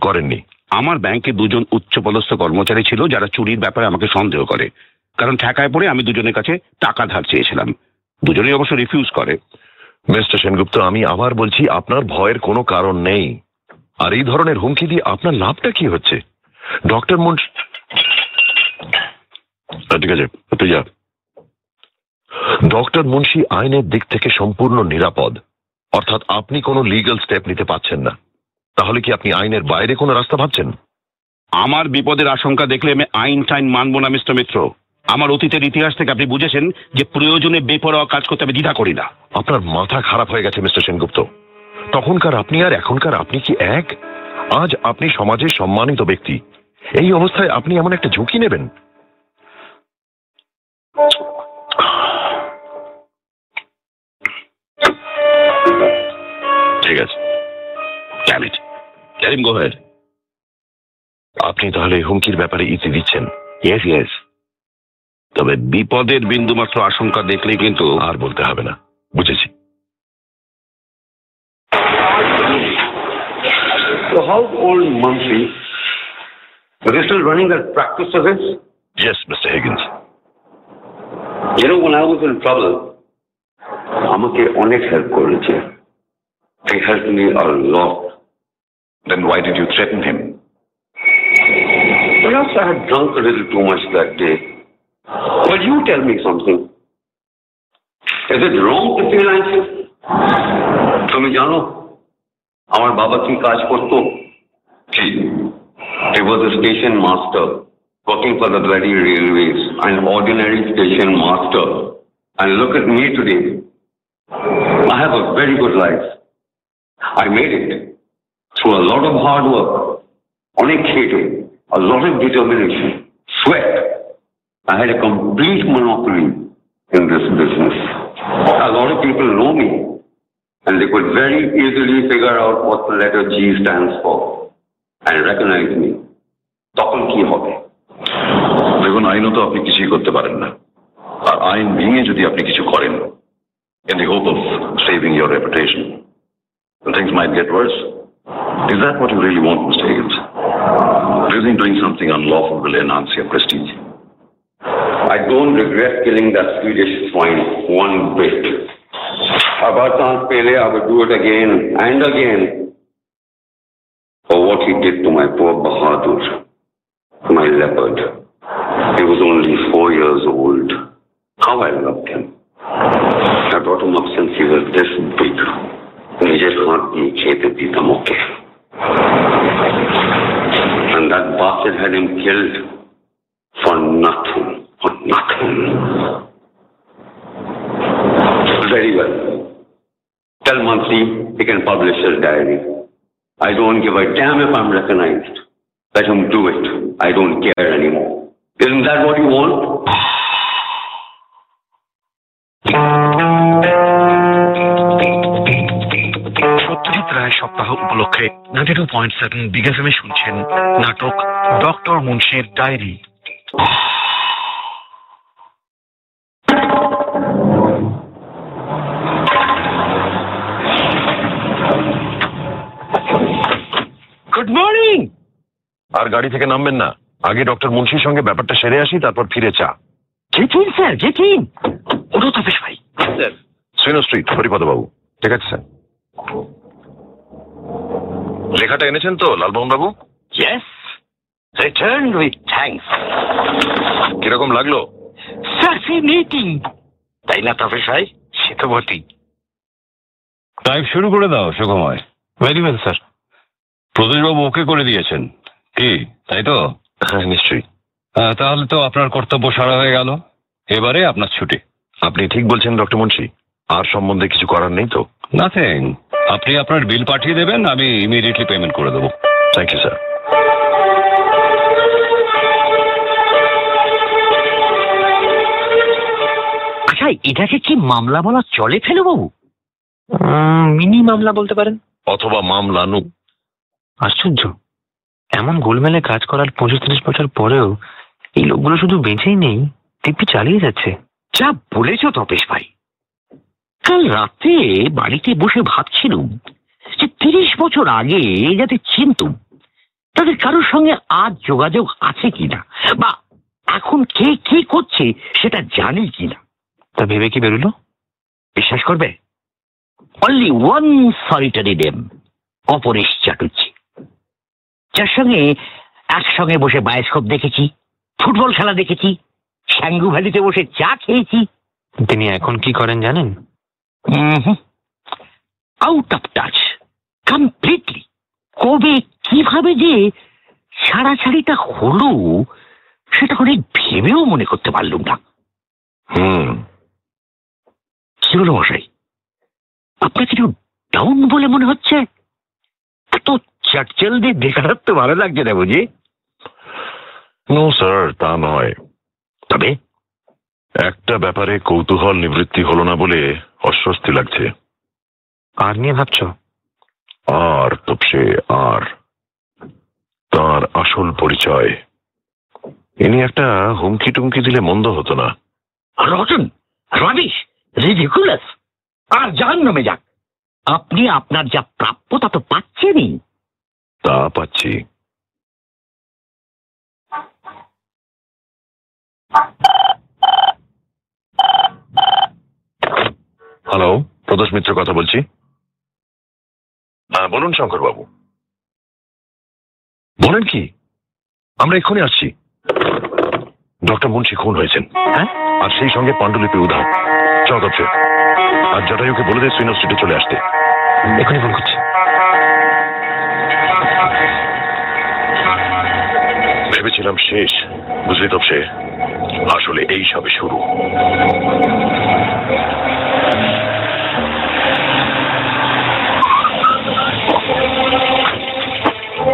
করেননি। আমার ব্যাংকে দুজন উচ্চপদস্থ কর্মচারী ছিল যারা চুরির ব্যাপারে আমাকে সন্দেহ করে। কারণ ঠেকায় পড়ে আমি দুজনের কাছে টাকা ধার চেয়েছিলাম। দুজনেই অবশ্য রিফিউজ করে। মিস্টার সেনগুপ্ত আমি আবার বলছি আপনার ভয়ের কোনো কারণ নেই। আর এই ধরনের হুমকি দিয়ে আপনার লাভটা কি হচ্ছে? ডক্টর মুন্স ঠিক আছে তুই যা ডক্টর মুন্সি আইনের দিক থেকে সম্পূর্ণ নিরাপদ। অর্থাৎ আপনি কোনো লিগ্যাল স্টেপ নিতে পাচ্ছেন না। তাহলে কি আপনি আইনের বাইরে কোনো রাস্তা ভাবছেন? আমার বিপদের আশঙ্কা দেখলে আমি আইন টাইন মানবো না মিস্টার মিত্র। আমার অতীতের ইতিহাস থেকে আপনি বুঝেছেন যে প্রয়োজনে বেপরোয়া কাজ করতে আমি দ্বিধা করি না। আপনার মাথা খারাপ হয়ে গেছে মিস্টার সেনগুপ্ত। তখনকার আপনি আর এখনকার আপনি কি এক? আজ আপনি সমাজের সম্মানিত ব্যক্তি। এই অবস্থায় আপনি এমন একটা ঝুঁকি নেবেন? ঠিক আছে. আপনি তাহলে হুমকির ব্যাপারে ইতি দিচ্ছেন? Yes yes. তবে বিপদের বিন্দুমাত্র আশঙ্কা দেখলেই কিন্তু আর বলতে হবে না বুঝেছি So how old Munshi? Are they still running that practice service? Yes mister Higgins You know, when I was in trouble, আমাকে অনেক হেল্প করেছে He helped me a lot. Then why did you threaten him? Perhaps I had drunk a little too much that day. Well, you tell me something. Is it wrong to feel anxious? তুমি জানো আমার বাবা কি কাজ করতো কি He was a station master working for the bloody railways, an ordinary station master. And look at me today. I have a very good life. I made it through a lot of hard work, অনেক খেটে, a lot of determination, sweat. I had a complete monopoly in this business. A lot of people know me and they could very easily figure out what the letter G stands for and recognize me. তখন কি হবে দেখুন আইনত আপনি কিছুই করতে পারেন না আর আইন ভেঙে যদি আপনি কিছু করেন in the hope of saving your reputation, then things might get worse. Is that what you really want, Mr. Higgins? Do you think doing something unlawful will enhance your prestige? I don't regret killing that Swedish swine one bit. About Pele, I would do it again and again for what he did to my poor Bahadur, my leopard. He was only four years old. How I loved him. I brought him up since he was this big. मेरे हाथ नीचे पे थी दमों के And that bastard had him killed for nothing. Very well. Tell Munshi he can publish his diary. I don't give a damn if I'm recognized. Let him do it. I don't care anymore. Isn't that what you want? Satyajit Ray সপ্তাহ উপলক্ষে নাইনটি টু পয়েন্ট সেভেন শুনছেন নাটক ডক্টর মুন্সির ডায়েরি আর গাড়ি থেকে নামবেন না। আগে ডক্টর মুন্সির সঙ্গে ব্যাপারটা সেরে আসি তারপর ফিরে চা। যেতিন স্যার? যেতিন ওটা তাপেশ ভাই। শ্রীন স্ট্রিট হরিপদবাবু। ঠিক আছে স্যার। লেখাটা এনেছেন তো লালমোহন বাবু ইয়েস রিটার্ন উইথ থ্যাঙ্কস কীরকম লাগল? ফ্যাসিনেটিং তাই না তাপেশ ভাই? সে তো বটেই। টাইপ শুরু করে দাও সুখময়। ভেরি ওয়েল স্যার প্রদেশবাবু ওকে করে দিয়েছেন। কি তাই তো? হ্যাঁ নিশ্চয়ই। আহ, তাহলে তো আপনার কর্তব্য সারা হয়ে গেল। এবারে আপনার ছুটি। আপনি ঠিক বলছেন ডক্টর মুন্সি। আর সম্বন্ধে কিছু করার নেই তো? নাথিং আপনি আপনার বিল পাঠিয়ে দেবেন আমি ইমিডিয়েটলি পেমেন্ট করে দেবো। থ্যাংক ইউ স্যার আচ্ছা এটাকে কি মামলা বলা চলে ফেলে বাবু? মিনি মামলা বলতে পারেন। অথবা মামলানু। আশ্চর্য। এমন গোলমেলে কাজ করার পঁচিশ তিরিশ বছর পরেও এই লোকগুলো শুধু বেঁচেই নেই দিব্যি চালিয়ে যাচ্ছে। যা বলেছ তপেশ ভাই। কাল রাতে বাড়িতে বসে ভাবছিলুম যে তিরিশ বছর আগে যাতে চিনতুম তাদের কারোর সঙ্গে আজ যোগাযোগ আছে কিনা বা এখন কে কি করছে সেটা জানি কিনা। তা ভেবে কি বেরোলো? বিশ্বাস করবে? Only one solitary name Aparesh Chatterjee যার সঙ্গে একসঙ্গে বসে বায়োস্কোপ দেখেছি ফুটবল খেলা দেখেছি শ্যাঙ্গু ভ্যালিতে বসে চা খেয়েছি। তিনি এখন কি করেন জানেন? আউট অফ টাচ কমপ্লিটলি কবে কীভাবে যে ছাড়াছাড়িটা হলো সেটা অনেক ভেবেও মনে করতে পারলুম না। হুম। কি হলো মশাই আপনার কিছু ডাউন বলে মনে হচ্ছে? চাটচলদের দেখার তো ভালো লাগছে না বুঝি? নো স্যার তা নয়। তবে একটা ব্যাপারে কৌতূহল নিবৃত্তি হলো না বলে অস্বস্তি লাগছে। আর নিয়ে ভাবছ? আর তপসে আর। তার আসল পরিচয়। ইনি একটা হুমকি টুমকি দিলে মন্দ হতো না। রতন রবিশ রিডিকুলাস আর যান নামে যাক। আপনি আপনার যা প্রাপ্য তা তো পাচ্ছেনই। পাচ্ছি হ্যালো প্রদোষ মিত্র কথা বলছি হ্যাঁ বলুন শঙ্কর বাবু বলেন কি আমরা এক্ষুনি আসছি ডক্টর মুন্সি খুন হয়েছেন হ্যাঁ আর সেই সঙ্গে পাণ্ডুলিপি উদাহরণ চদর্শ আর জটায়ুকে বলে দে সুইনো স্ট্রিটে চলে আসতে এখনই ফোন করছি ভেবেছিলাম শেষ। বুঝলি তপসে আসলে এই সবে শুরু।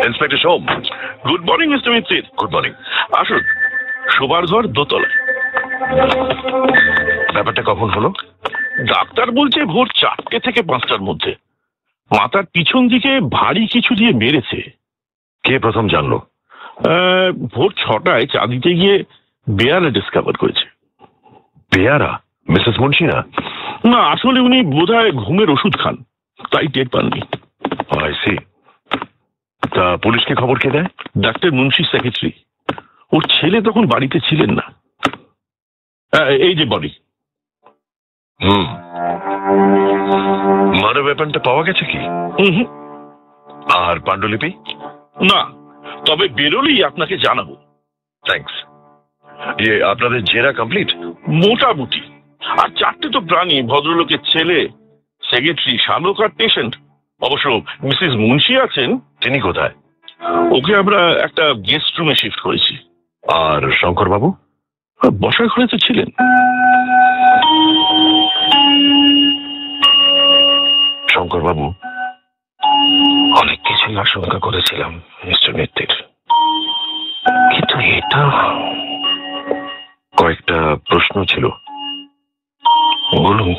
Inspector Som good morning mister Mitter good morning. আসুন শোবার ঘর দোতলায়। ব্যাপারটা কখন হলো? ডাক্তার বলছে ভোর চারটে থেকে পাঁচটার মধ্যে। মাথার পিছন দিকে ভারী কিছু দিয়ে মেরেছে। কে প্রথম জানলো? ভোর ছটায় চা দিতে গিয়ে বেয়ারা ডিসকভার করেছে। বেয়ারা? মিসেস মুন্সি না না আসলে উনি বোধহয় ঘুমের ওষুধ খান তাই টের পাননি। সি তা পুলিশকে খবর কে দেয়? ডাক্তার মুন্সি সেক্রেটারি ওর ছেলে তখন বাড়িতে ছিলেন না। এই যে বডি। হুম। মানব ব্যাপারটা পাওয়া গেছে কি? আর পাণ্ডুলিপি? না। তবে বেরোলেই আপনাকে জানাব। থ্যাঙ্কস ইয়ে আপনাদের জেরা কমপ্লিট মোটামুটি। আর চারটে তো প্রাণী ভদ্রলোকের ছেলে সেক্রেটারি শালক আর পেশেন্ট অবশ্য মিসেস মুন্সি আছেন। তিনি কোথায়? ওকে আমরা একটা গেস্ট রুমে শিফট করেছি। আর শঙ্কর বাবু বসার ঘরে তো ছিলেন। শঙ্কর কিছুই আশঙ্কা করেছিলাম, মিস্টার মিত্তির। কিন্তু এটা কয়েকটা প্রশ্ন ছিল। বলুন,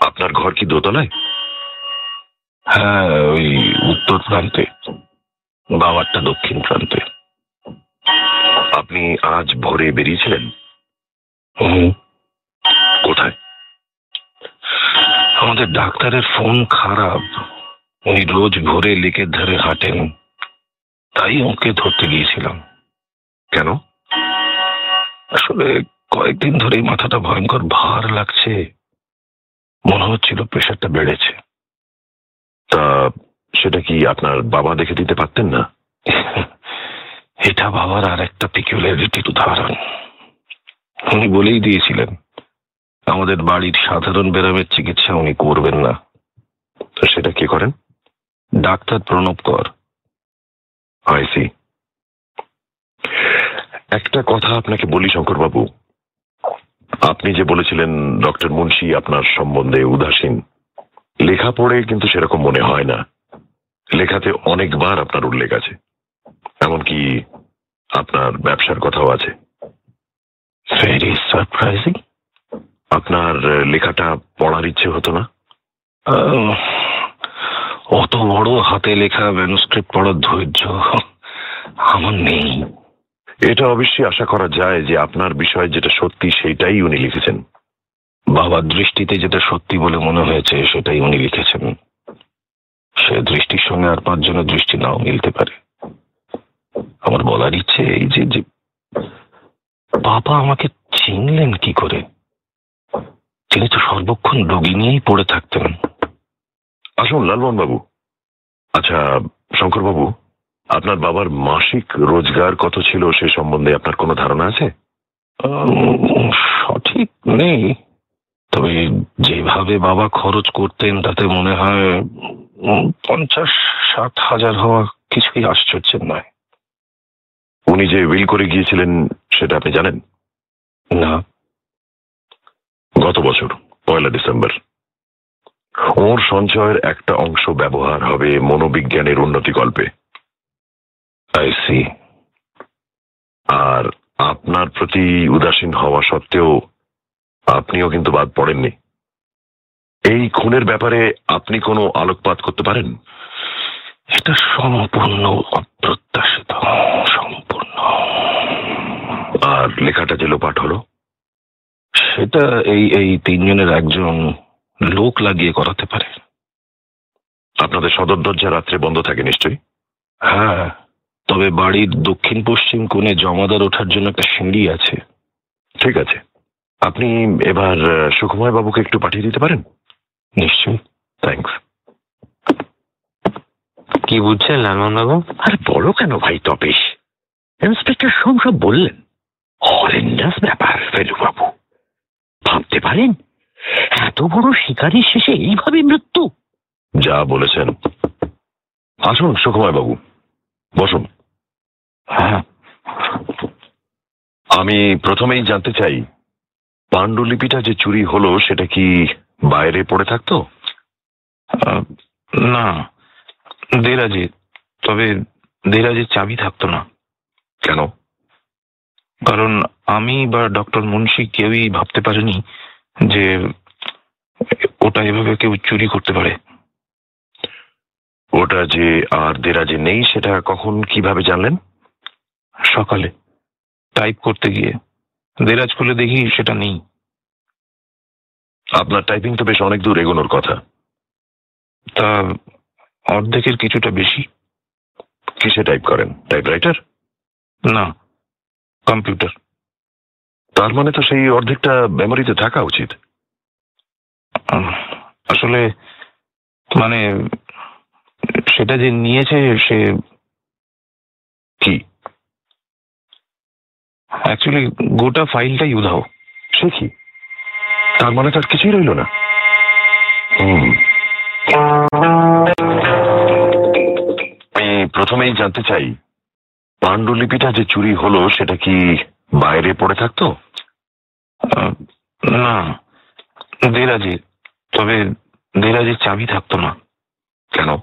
আপনার ঘর কি দোতলায়? হ্যাঁ ওই উত্তর প্রান্তে, বাবারটা দক্ষিণ প্রান্তে। আপনি আজ ভোরে বেরিয়েছিলেন? কোথায়? আমাদের ডাক্তারের ফোন খারাপ। উনি রোজ ভোরে লেকের ধারে হাঁটেন। তাই ওকে ধরতে গিয়েছিলাম। কেন? আসলে কয়েকদিন ধরেই মাথাটা ভয়ঙ্কর ভার লাগছে। মনে হচ্ছিল প্রেশারটা বেড়েছে। তা সেটা কি আপনার বাবা দেখে দিতে পারতেন না? এটা বাবার আর একটা পিকুলারিটির উদাহরণ। উনি বলেই দিয়েছিলেন, আমাদের বাড়ির সাধারণ ব্যারামের চিকিৎসা উনি করবেন না। তো সেটা কি করেন? ডাক্তার প্রণব কর। আইসি একটা কথা আপনাকে বলি শঙ্করবাবু। আপনি যে বলেছিলেন ডক্টর মুন্সি আপনার সম্বন্ধে উদাসীন। লেখা পড়ে কিন্তু সেরকম মনে হয় না। লেখাতে অনেকবার আপনার উল্লেখ আছে। এমনকি আপনার ব্যবসার কথাও আছে। ভেরি সারপ্রাইজিং আপনার লেখাটা পড়ার ইচ্ছে হতো না? অত বড় হাতে লেখা ম্যানুস্ক্রিপ্ট পড়ার ধৈর্য আমার নেই। এটা অবশ্যই আশা করা যায় যে আপনার বিষয় যেটা সত্যি সেটাই উনি লিখেছেন। বাবার দৃষ্টিতে যেটা সত্যি বলে মনে হয়েছে সেটাই উনি লিখেছেন। সে দৃষ্টির সঙ্গে আর পাঁচজনের দৃষ্টি নাও মিলতে পারে। আমার বলার ইচ্ছে এই যে যে বাবা আমাকে চিনলেন কি করে? তিনি তো সর্বক্ষণ রোগী নিয়েই পড়ে থাকতেন। আসুন লালমোহন বাবু আচ্ছা শঙ্কর বাবু আপনার বাবার মাসিক রোজগার কত ছিল সে সম্বন্ধে আপনার কোনো ধারণা আছে? সঠিক নেই। তবে যেভাবে বাবা খরচ করতেন তাতে মনে হয় পঞ্চাশ ষাট হাজার হওয়া কিছুই আশ্চর্যের নয়। উনি যে উইল করে গিয়েছিলেন সেটা আপনি জানেন? না। গত বছর পয়লা ডিসেম্বর। ওর সঞ্চয়ের একটা অংশ ব্যবহার হবে মনোবিজ্ঞানের উন্নতি গল্পে আই সি আর আপনার প্রতি উদাসীন হওয়া সত্ত্বেও আপনিও কিন্তু বাদ পড়েননি। এই খুনের ব্যাপারে আপনি কোনো আলোকপাত করতে পারেন? এটা সম্পূর্ণ অপ্রত্যাশিত সম্পূর্ণ। আর লেখাটা যে লোপাট হলো? সেটা এই এই তিনজনের একজন লোক লাগিয়ে করাতে পারে। আপনাদের সদর দরজা রাত্রে বন্ধ থাকে নিশ্চয়ই? হ্যাঁ। তবে বাড়ির দক্ষিণ পশ্চিম কোণে জমাদার ওঠার জন্য একটা সিঁড়ি আছে। ঠিক আছে। আপনি এবার সুকুমার বাবুকে একটু পাঠিয়ে দিতে পারেন? নিশ্চয়ই। থ্যাঙ্কস কি বুঝছেন লালমোহন বাবু? আরে বলো কেন ভাই তপেশ? ইন্সপেক্টর সোম সব বললেন। হরেন্ডাস ব্যাপার ফেলুবাবু। ভাবতে পারেন? এত বড় শিকারির শেষে এইভাবে মৃত্যু? যা বলেছেন। আসুন সুকুমার বাবু। বসুন। হ্যাঁ। আমি প্রথমেই জানতে চাই পাণ্ডুলিপিটা যে চুরি হলো সেটা কি বাইরে পড়ে থাকতো? আহ, না। দেরাজে তবে দেরাজে চাবি থাকতো না। কেন? কারণ আমি বা ডক্টর মুন্সি কেউই ভাবতে পারেনি যে ওটা এভাবে কেউ চুরি করতে পারে? ওটা যে আর দেরাজে নেই সেটা কখন কীভাবে জানলেন? সকালে টাইপ করতে গিয়ে। দেরাজ খুলে দেখি সেটা নেই। আপনার টাইপিং তো বেশ অনেক দূর এগোনোর কথা। তা অর্ধেকের কিছুটা বেশি। কিসে টাইপ করেন? টাইপরাইটার না কম্পিউটার তার মানে তো সেই অর্ধেকটা মেমোরিতে থাকা উচিত। আসলে মানে সেটা যে নিয়েছে সে কি? অ্যাকচুয়ালি গোটা ফাইলটাই উধাও। সে কি? তার মানে তার কিছুই রইল না। আমি প্রথমেই জানতে চাই, পাণ্ডুলিপিটা যে চুরি হলো, সেটা কি বাইরে পড়ে থাকতো? না। দেরাজে, তবে দেরাজের চাবি থাকতো না। কেন?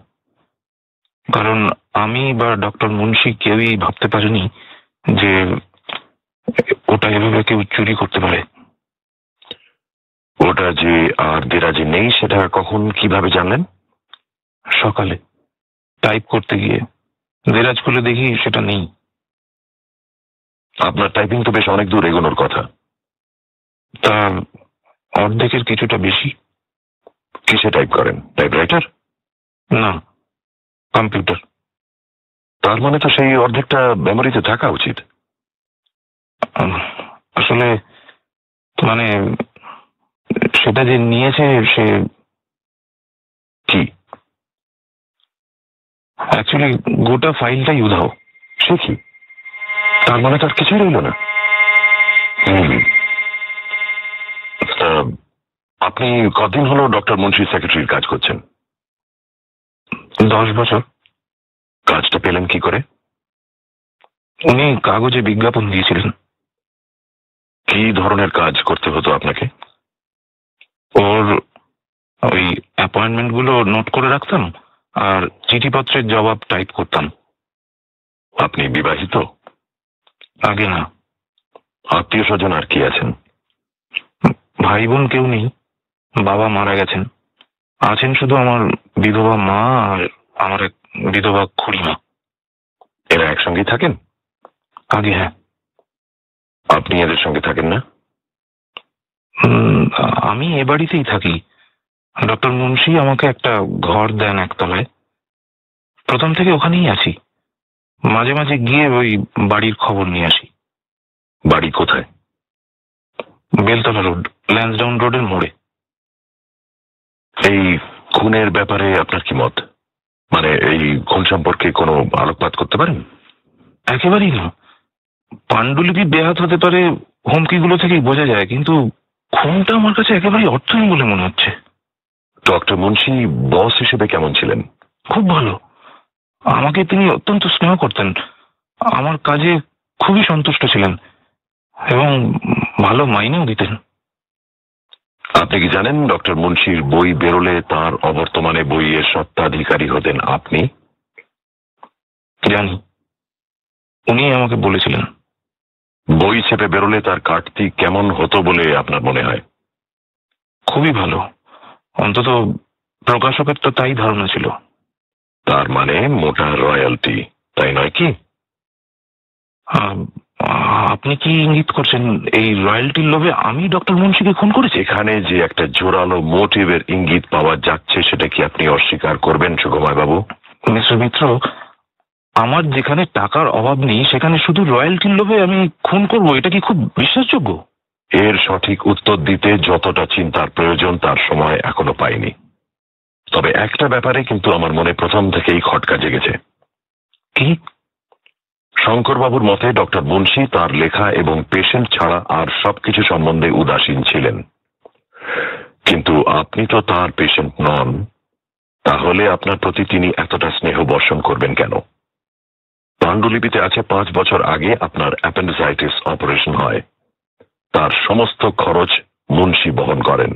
কারণ আমি বা ডক্টর মুন্সি কেউই ভাবতে পারেনি যে ওটা এভাবে কেউ চুরি করতে পারে। ওটা যে আর দেরাজে নেই সেটা কখন কীভাবে জানলেন? সকালে। টাইপ করতে গিয়ে। দেরাজ খুলে দেখি সেটা নেই। আপনার টাইপিং তো বেশ অনেক দূর এগোনোর কথা। তা অর্ধেকের কিছুটা বেশি কিসে টাইপ করেন? টাইপরাইটার না কম্পিউটার তার মানে তো সেই অর্ধেকটা মেমোরিতে থাকা উচিত। আসলে মানে সেটা যে নিয়েছে সে কি? অ্যাকচুয়ালি গোটা ফাইলটাই উধাও। সে কি? তার মানে তার কিছুই রইল না। আপনি কদিন হলো ডক্টর মুন্সির সেক্রেটারির কাজ করছেন? দশ বছর। কাজটা পেলেন কি করে? উনি কাগজে বিজ্ঞাপন দিয়েছিলেন। কি ধরনের কাজ করতে হতো আপনাকে? ওর ওই অ্যাপয়েন্টমেন্টগুলো নোট করে রাখতাম আর চিঠিপত্রের জবাব টাইপ করতাম। আপনি বিবাহিত? আগে না। আত্মীয় স্বজন আর কি আছেন? ভাই বোন কেউ নেই। বাবা মারা গেছেন। আছেন শুধু আমার বিধবা মা আর আমার এক বিধবা খুড়িমা। এরা একসঙ্গেই থাকেন? আগে হ্যাঁ। আপনি এদের সঙ্গে থাকেন না? আমি এ বাড়িতেই থাকি। ডক্টর মুন্সি আমাকে একটা ঘর দেন একতলায়। প্রথম থেকে ওখানেই আছি। মাঝে মাঝে গিয়ে ওই বাড়ির খবর নিয়ে আসি। বাড়ি কোথায়? বেলতলা রোড, ল্যান্সডাউন রোডের মোড়ে। এই খুনের ব্যাপারে আপনার কি মত? মানে এই খুন সম্পর্কে কোনো আলোকপাত করতে পারেন? একেবারেই না। পাণ্ডুলিপি বেহাত হতে পারে হুমকিগুলো থেকেই বোঝা যায়, কিন্তু খুনটা আমার কাছে একেবারেই অর্থহীন বলে মনে হচ্ছে। ডক্টর মুন্সি বস হিসেবে কেমন ছিলেন? খুব ভালো। আমাকে তিনি অত্যন্ত স্নেহ করতেন। আমার কাজে খুবই সন্তুষ্ট ছিলেন এবং ভালো মাইনেও দিতেন। আপনি কি জানেন ডক্টর মুন্সির বই বেরোলে তার অবর্তমানে বইয়ের সত্ত্বাধিকারী হতেন আপনি? জানি। উনি আমাকে বলেছিলেন। বই চেপে বেরোলে তার কাটতি কেমন হতো বলে আপনার মনে হয়? খুবই ভালো। অন্তত প্রকাশকের তো তাই ধারণা ছিল। তার মানে মোটা রয়্যালটি তাই নয় কি? আপনি কি ইঙ্গিত করছেন এই রয়্যালটির লোভে? আমি ডক্টর মুন্সিকে খুন করেছি। এখানে যে একটা জোরালো মোটিভের ইঙ্গিত পাওয়া যাচ্ছে সেটা কি আপনি অস্বীকার করবেন সুকুমার বাবু? মিস্টার মিত্র আমার যেখানে টাকার অভাব নেই সেখানে শুধু রয়্যালটির লোভে আমি খুন করব। এটা কি খুব বিশ্বাসযোগ্য? এর সঠিক উত্তর দিতে যতটা চিন্তার প্রয়োজন তার সময় এখনও পাইনি। তবে একটা ব্যাপারে কিন্তু আমার মনে প্রথম থেকেই খটকা জেগেছে। কি? শঙ্করবাবুর মতে ডক্টর মুন্সি তার লেখা এবং পেশেন্ট ছাড়া আর সবকিছু সম্বন্ধে উদাসীন ছিলেন। কিন্তু আপনি তো তার পেশেন্ট নন, তাহলে আপনার প্রতি তিনি এতটা স্নেহ বর্ষণ করবেন কেন? পাণ্ডুলিপিতে আছে পাঁচ বছর আগে আপনার অ্যাপেন্ডিসাইটিস অপারেশন হয়। তার সমস্ত খরচ মুন্সি বহন করেন।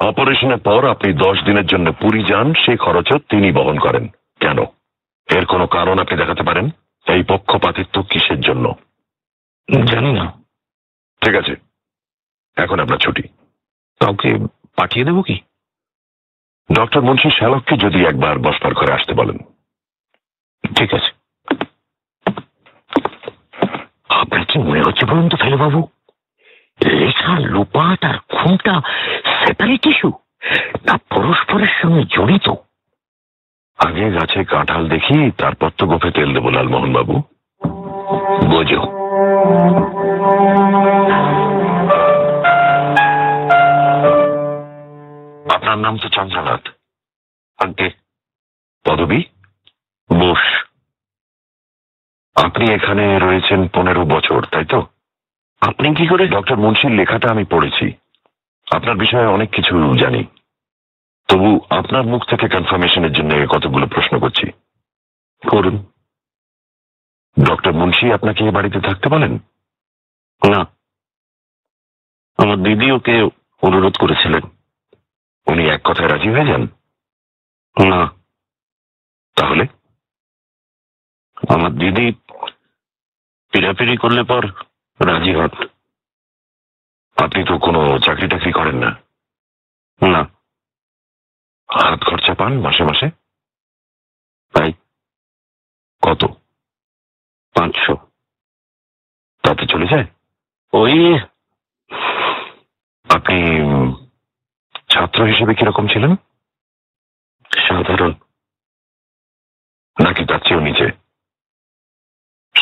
অপারেশনের পর আপনি দশ দিনের জন্য পুরী যান সেই খরচও তিনি বহন করেন। কেন? এর কোনো কারণ আপনি দেখাতে পারেন? এই পক্ষপাতিত্ব কিসের জন্য? জানি না। ঠিক আছে। এখন আপনার ছুটি। কাউকে পাঠিয়ে দেবো কি? ডক্টর মুন্সি শ্যালককে যদি একবার বসবার ঘরে আসতে বলেন। ঠিক আছে। আপনার কি মনে হচ্ছে বলুন তো ফেলুবাবু। লেখা লোপাট আর খুনটা সেপারেট ইস্যু না পরস্পরের সঙ্গে জড়িত। আগে গাছে কাঁঠাল দেখি তারপর তো গোফে তেল দেবো লালমোহন বাবু বোঝো। আপনার নাম তো চন্দ্রনাথ। আগে পদবী? বোস। আপনি এখানে রয়েছেন পনেরো বছর তাই তো? আপনি কি করে? ডক্টর মুন্সির লেখাটা আমি পড়েছি। আপনার বিষয়ে অনেক কিছু জানি। তবু আপনার মুখ থেকে কনফার্মেশনের জন্য কতগুলো প্রশ্ন করছি। করুন। ডক্টর মুন্সি আপনাকে এ বাড়িতে থাকতে বলেন না। আমার দিদি ওকে অনুরোধ করেছিলেন। উনি এক কথায় রাজি হয়ে যান? না। তাহলে? আমার দিদি পিড়াপিড়ি করলে পর রাজি হন। আপনি তো কোনো চাকরি টাকরি করেন না। না। হাত খরচা পান মাসে মাসে? তাই? কত? পাঁচশো। তাতে চলে যায়? ওই আপনি ছাত্র হিসেবে কীরকম ছিলেন? সাধারণ। নাকি তার চেয়েও নিচে?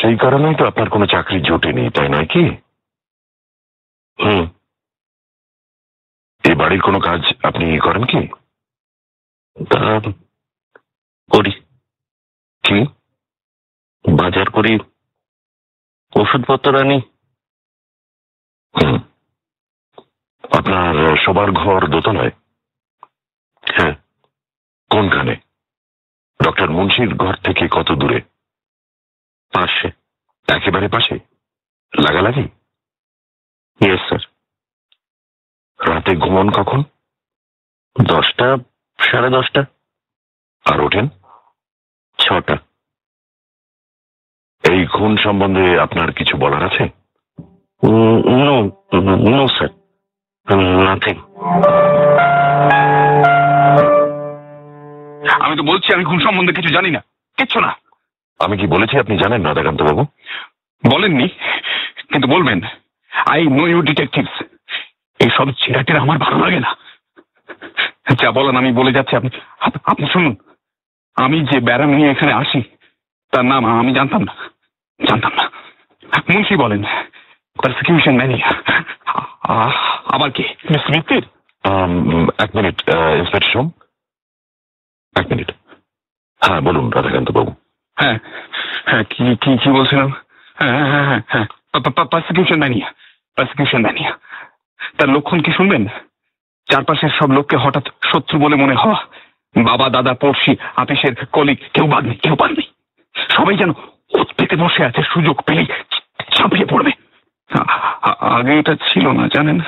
সেই কারণেই তো আপনার কোনো চাকরি জোটেনি, তাই নয় কি? হুম। এই বাড়ির কোনো কাজ আপনি করেন কি? তা করি। কি? বাজার করি, ওষুধপত্র আনি। হুম। আপনার সবার ঘর দোতলায়? হ্যাঁ। কোনখানে? ডক্টর মুন্সির ঘর থেকে কত দূরে? পাশে? একেবারে পাশে? লাগালাগি? ইয়েস স্যার রাতে ঘুমন কখন? দশটা সাড়ে দশটা? আর ওঠেন ছটা। এই খুন সম্বন্ধে আপনার কিছু বলার আছে? No no sir. নাথিং। আমি তো বলছি আমি খুন সম্বন্ধে কিছু জানি না। কিচ্ছু না। আমি কি বলেছি আপনি জানেন রাধাকান্ত বাবু বলেননি কিন্তু বলবেন। I know you detectives. এইসব ছেঁড়াটেরা আমার ভালো লাগে না। যা বলেন আমি বলে যাচ্ছি। আপনি আপনি শুনুন। আমি যে ব্যারাম নিয়ে এখানে আসি তার নাম আমি জানতাম না। জানতাম না। মুন্সি বলেন পারসিকিউশন ম্যানিয়া আবার কি? মিস্টার মিত্তির এক মিনিট ইন্সপেক্টর সোম এক মিনিট। হ্যাঁ বলুন রাধাকান্ত বাবু। হ্যাঁ হ্যাঁ কি কি কি বলছিলাম? হ্যাঁ হ্যাঁ হ্যাঁ হ্যাঁ। পারসিকিউশন পারসিকিউশন ম্যানিয়া তার লক্ষণ কি শুনবেন? চারপাশের সব লোককে হঠাৎ শত্রু বলে মনে হওয়া বাবা, দাদা, পড়শি, আপিসের কলিগ, কেউ বাদ কেউ বাদ সবাই যেন উৎপেতে বসে আছে, সুযোগ পেলেই ছাপিয়ে পড়বে। আগে এটা ছিল না, জানেন?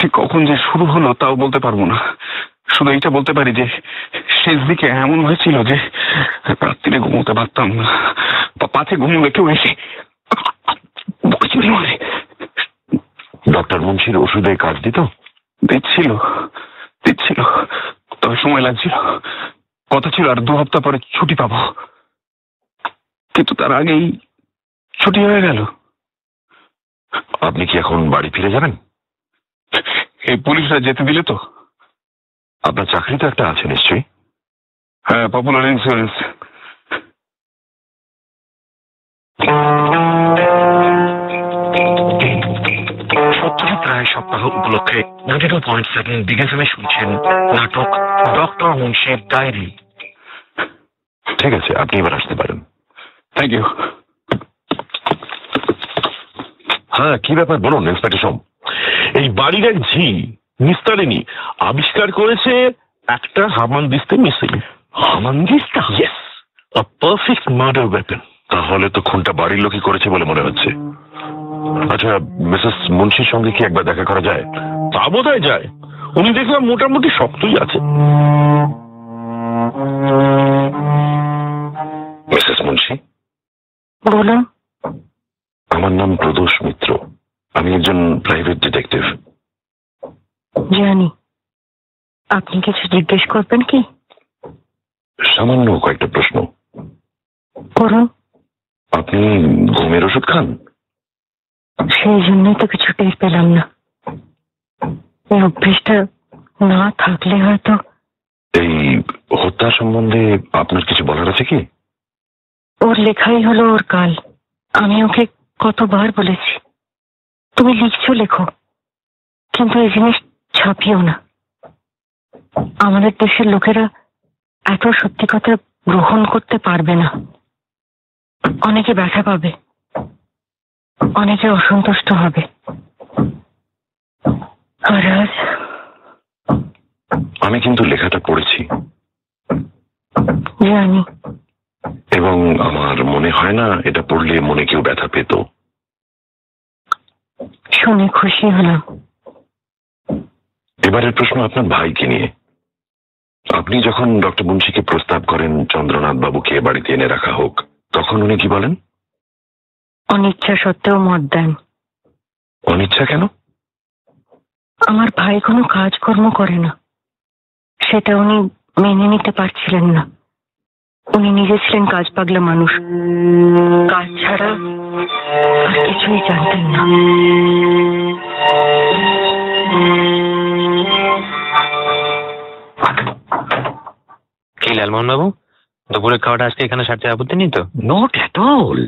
ঠিক কখন যে শুরু হলো তাও বলতে পারব না। শুধু এইটা বলতে পারি যে, শেষ দিকে এমন হয়েছিল যে, রাত্রিরে ঘুমোতে পারতাম না। পা- পাছে ঘুমোলে কেউ এসে বুকে চুরি মারে। ডক্টর মুন্সির ওষুধে কাজ দিত? দিচ্ছিল দিচ্ছিল। তবে সময় লাগছিল। কথা ছিল আর দু হপ্তাহ পরে ছুটি পাবো। কিন্তু তার আগেই ছুটি হয়ে গেল। আপনি কি এখন বাড়ি ফিরে যাবেন? এই পুলিশরা যেতে দিলে তো। আপনার চাকরি তো একটা আছে নিশ্চয়ই? হ্যাঁ পপুলার ইন্স্যুরেন্স সত্যজিৎ রায় সপ্তাহ উপলক্ষে নাইনটি টু পয়েন্ট সেভেন শুনছেন নাটক ডক্টর মুন্সির ডায়েরি। ঠিক আছে আপনি এবার আসতে পারেন। থ্যাংক ইউ হ্যাঁ কি ব্যাপার? বলুন ইন্সপেক্টর সোম। এই বাড়ির এক ঝি নিস্তারিণী আবিষ্কার করেছে একটা হামানদিস্তে missing. হামানদিস্তা yes a perfect murder weapon তাহলে তো খুনটা বাড়ির লোকই করেছে বলে মনে হচ্ছে। আচ্ছা মিসেস মুন্সির সঙ্গে কি একবার দেখা করা যায়? তা বোধ যায়। উনি দেখলাম মোটামুটি শক্তই আছে। মিসেস মুন্সি? বলুন। আমার নাম প্রদোষ মিত্র। আমি একজন প্রাইভেট ডিটেকটিভ। জানি। আপনি কিছু জিজ্ঞেস করবেন কি? সামান্য কয়েকটা প্রশ্ন। করুন আপনি ঘুমের ওষুধ খান? সেই জন্যই তো কিছু টের পেলাম না। এই অভ্যেসটা না থাকলে হয়তো এই হত্যা সম্বন্ধে আপনার কিছু বলার আছে কি? ওর লেখাই হলো ওর কাল। আমি ওকে কতবার বলেছি। তুমি লিখছো লেখো। কিন্তু এই জিনিস ছাপিও না। আমাদের দেশের লোকেরা এত সত্যি কথা গ্রহণ করতে পারবে না। অনেকে ব্যথা পাবে। অনেকে অসন্তুষ্ট হবে। আমি কিন্তু লেখাটা পড়েছি। জানি। এবং আমার মনে হয় না এটা পড়লে মনে কেউ ব্যথা পেত। শুনে খুশি হলাম। এবারের প্রশ্ন আপনার ভাইকে নিয়ে। আপনি যখন ডক্টর মুন্সিকে প্রস্তাব করেন চন্দ্রনাথ বাবুকে বাড়িতে এনে রাখা হোক তখন উনি কি বলেন? অনিচ্ছা সত্ত্বেও মত দেন। অনিচ্ছা কেন? আমার ভাই কোনো কাজকর্ম করে না। সেটা উনি মেনে নিতে পারছিলেন না। উনি নিজে ছিলেন কাজ পাগলা মানুষ। কাজ ছাড়া আর কিছুই জানতেন না। কি লালমোহন বাবু দুপুরের খাওয়াটা আজকে এখানে সারতে আপত্তি নেই তো? নট এট অল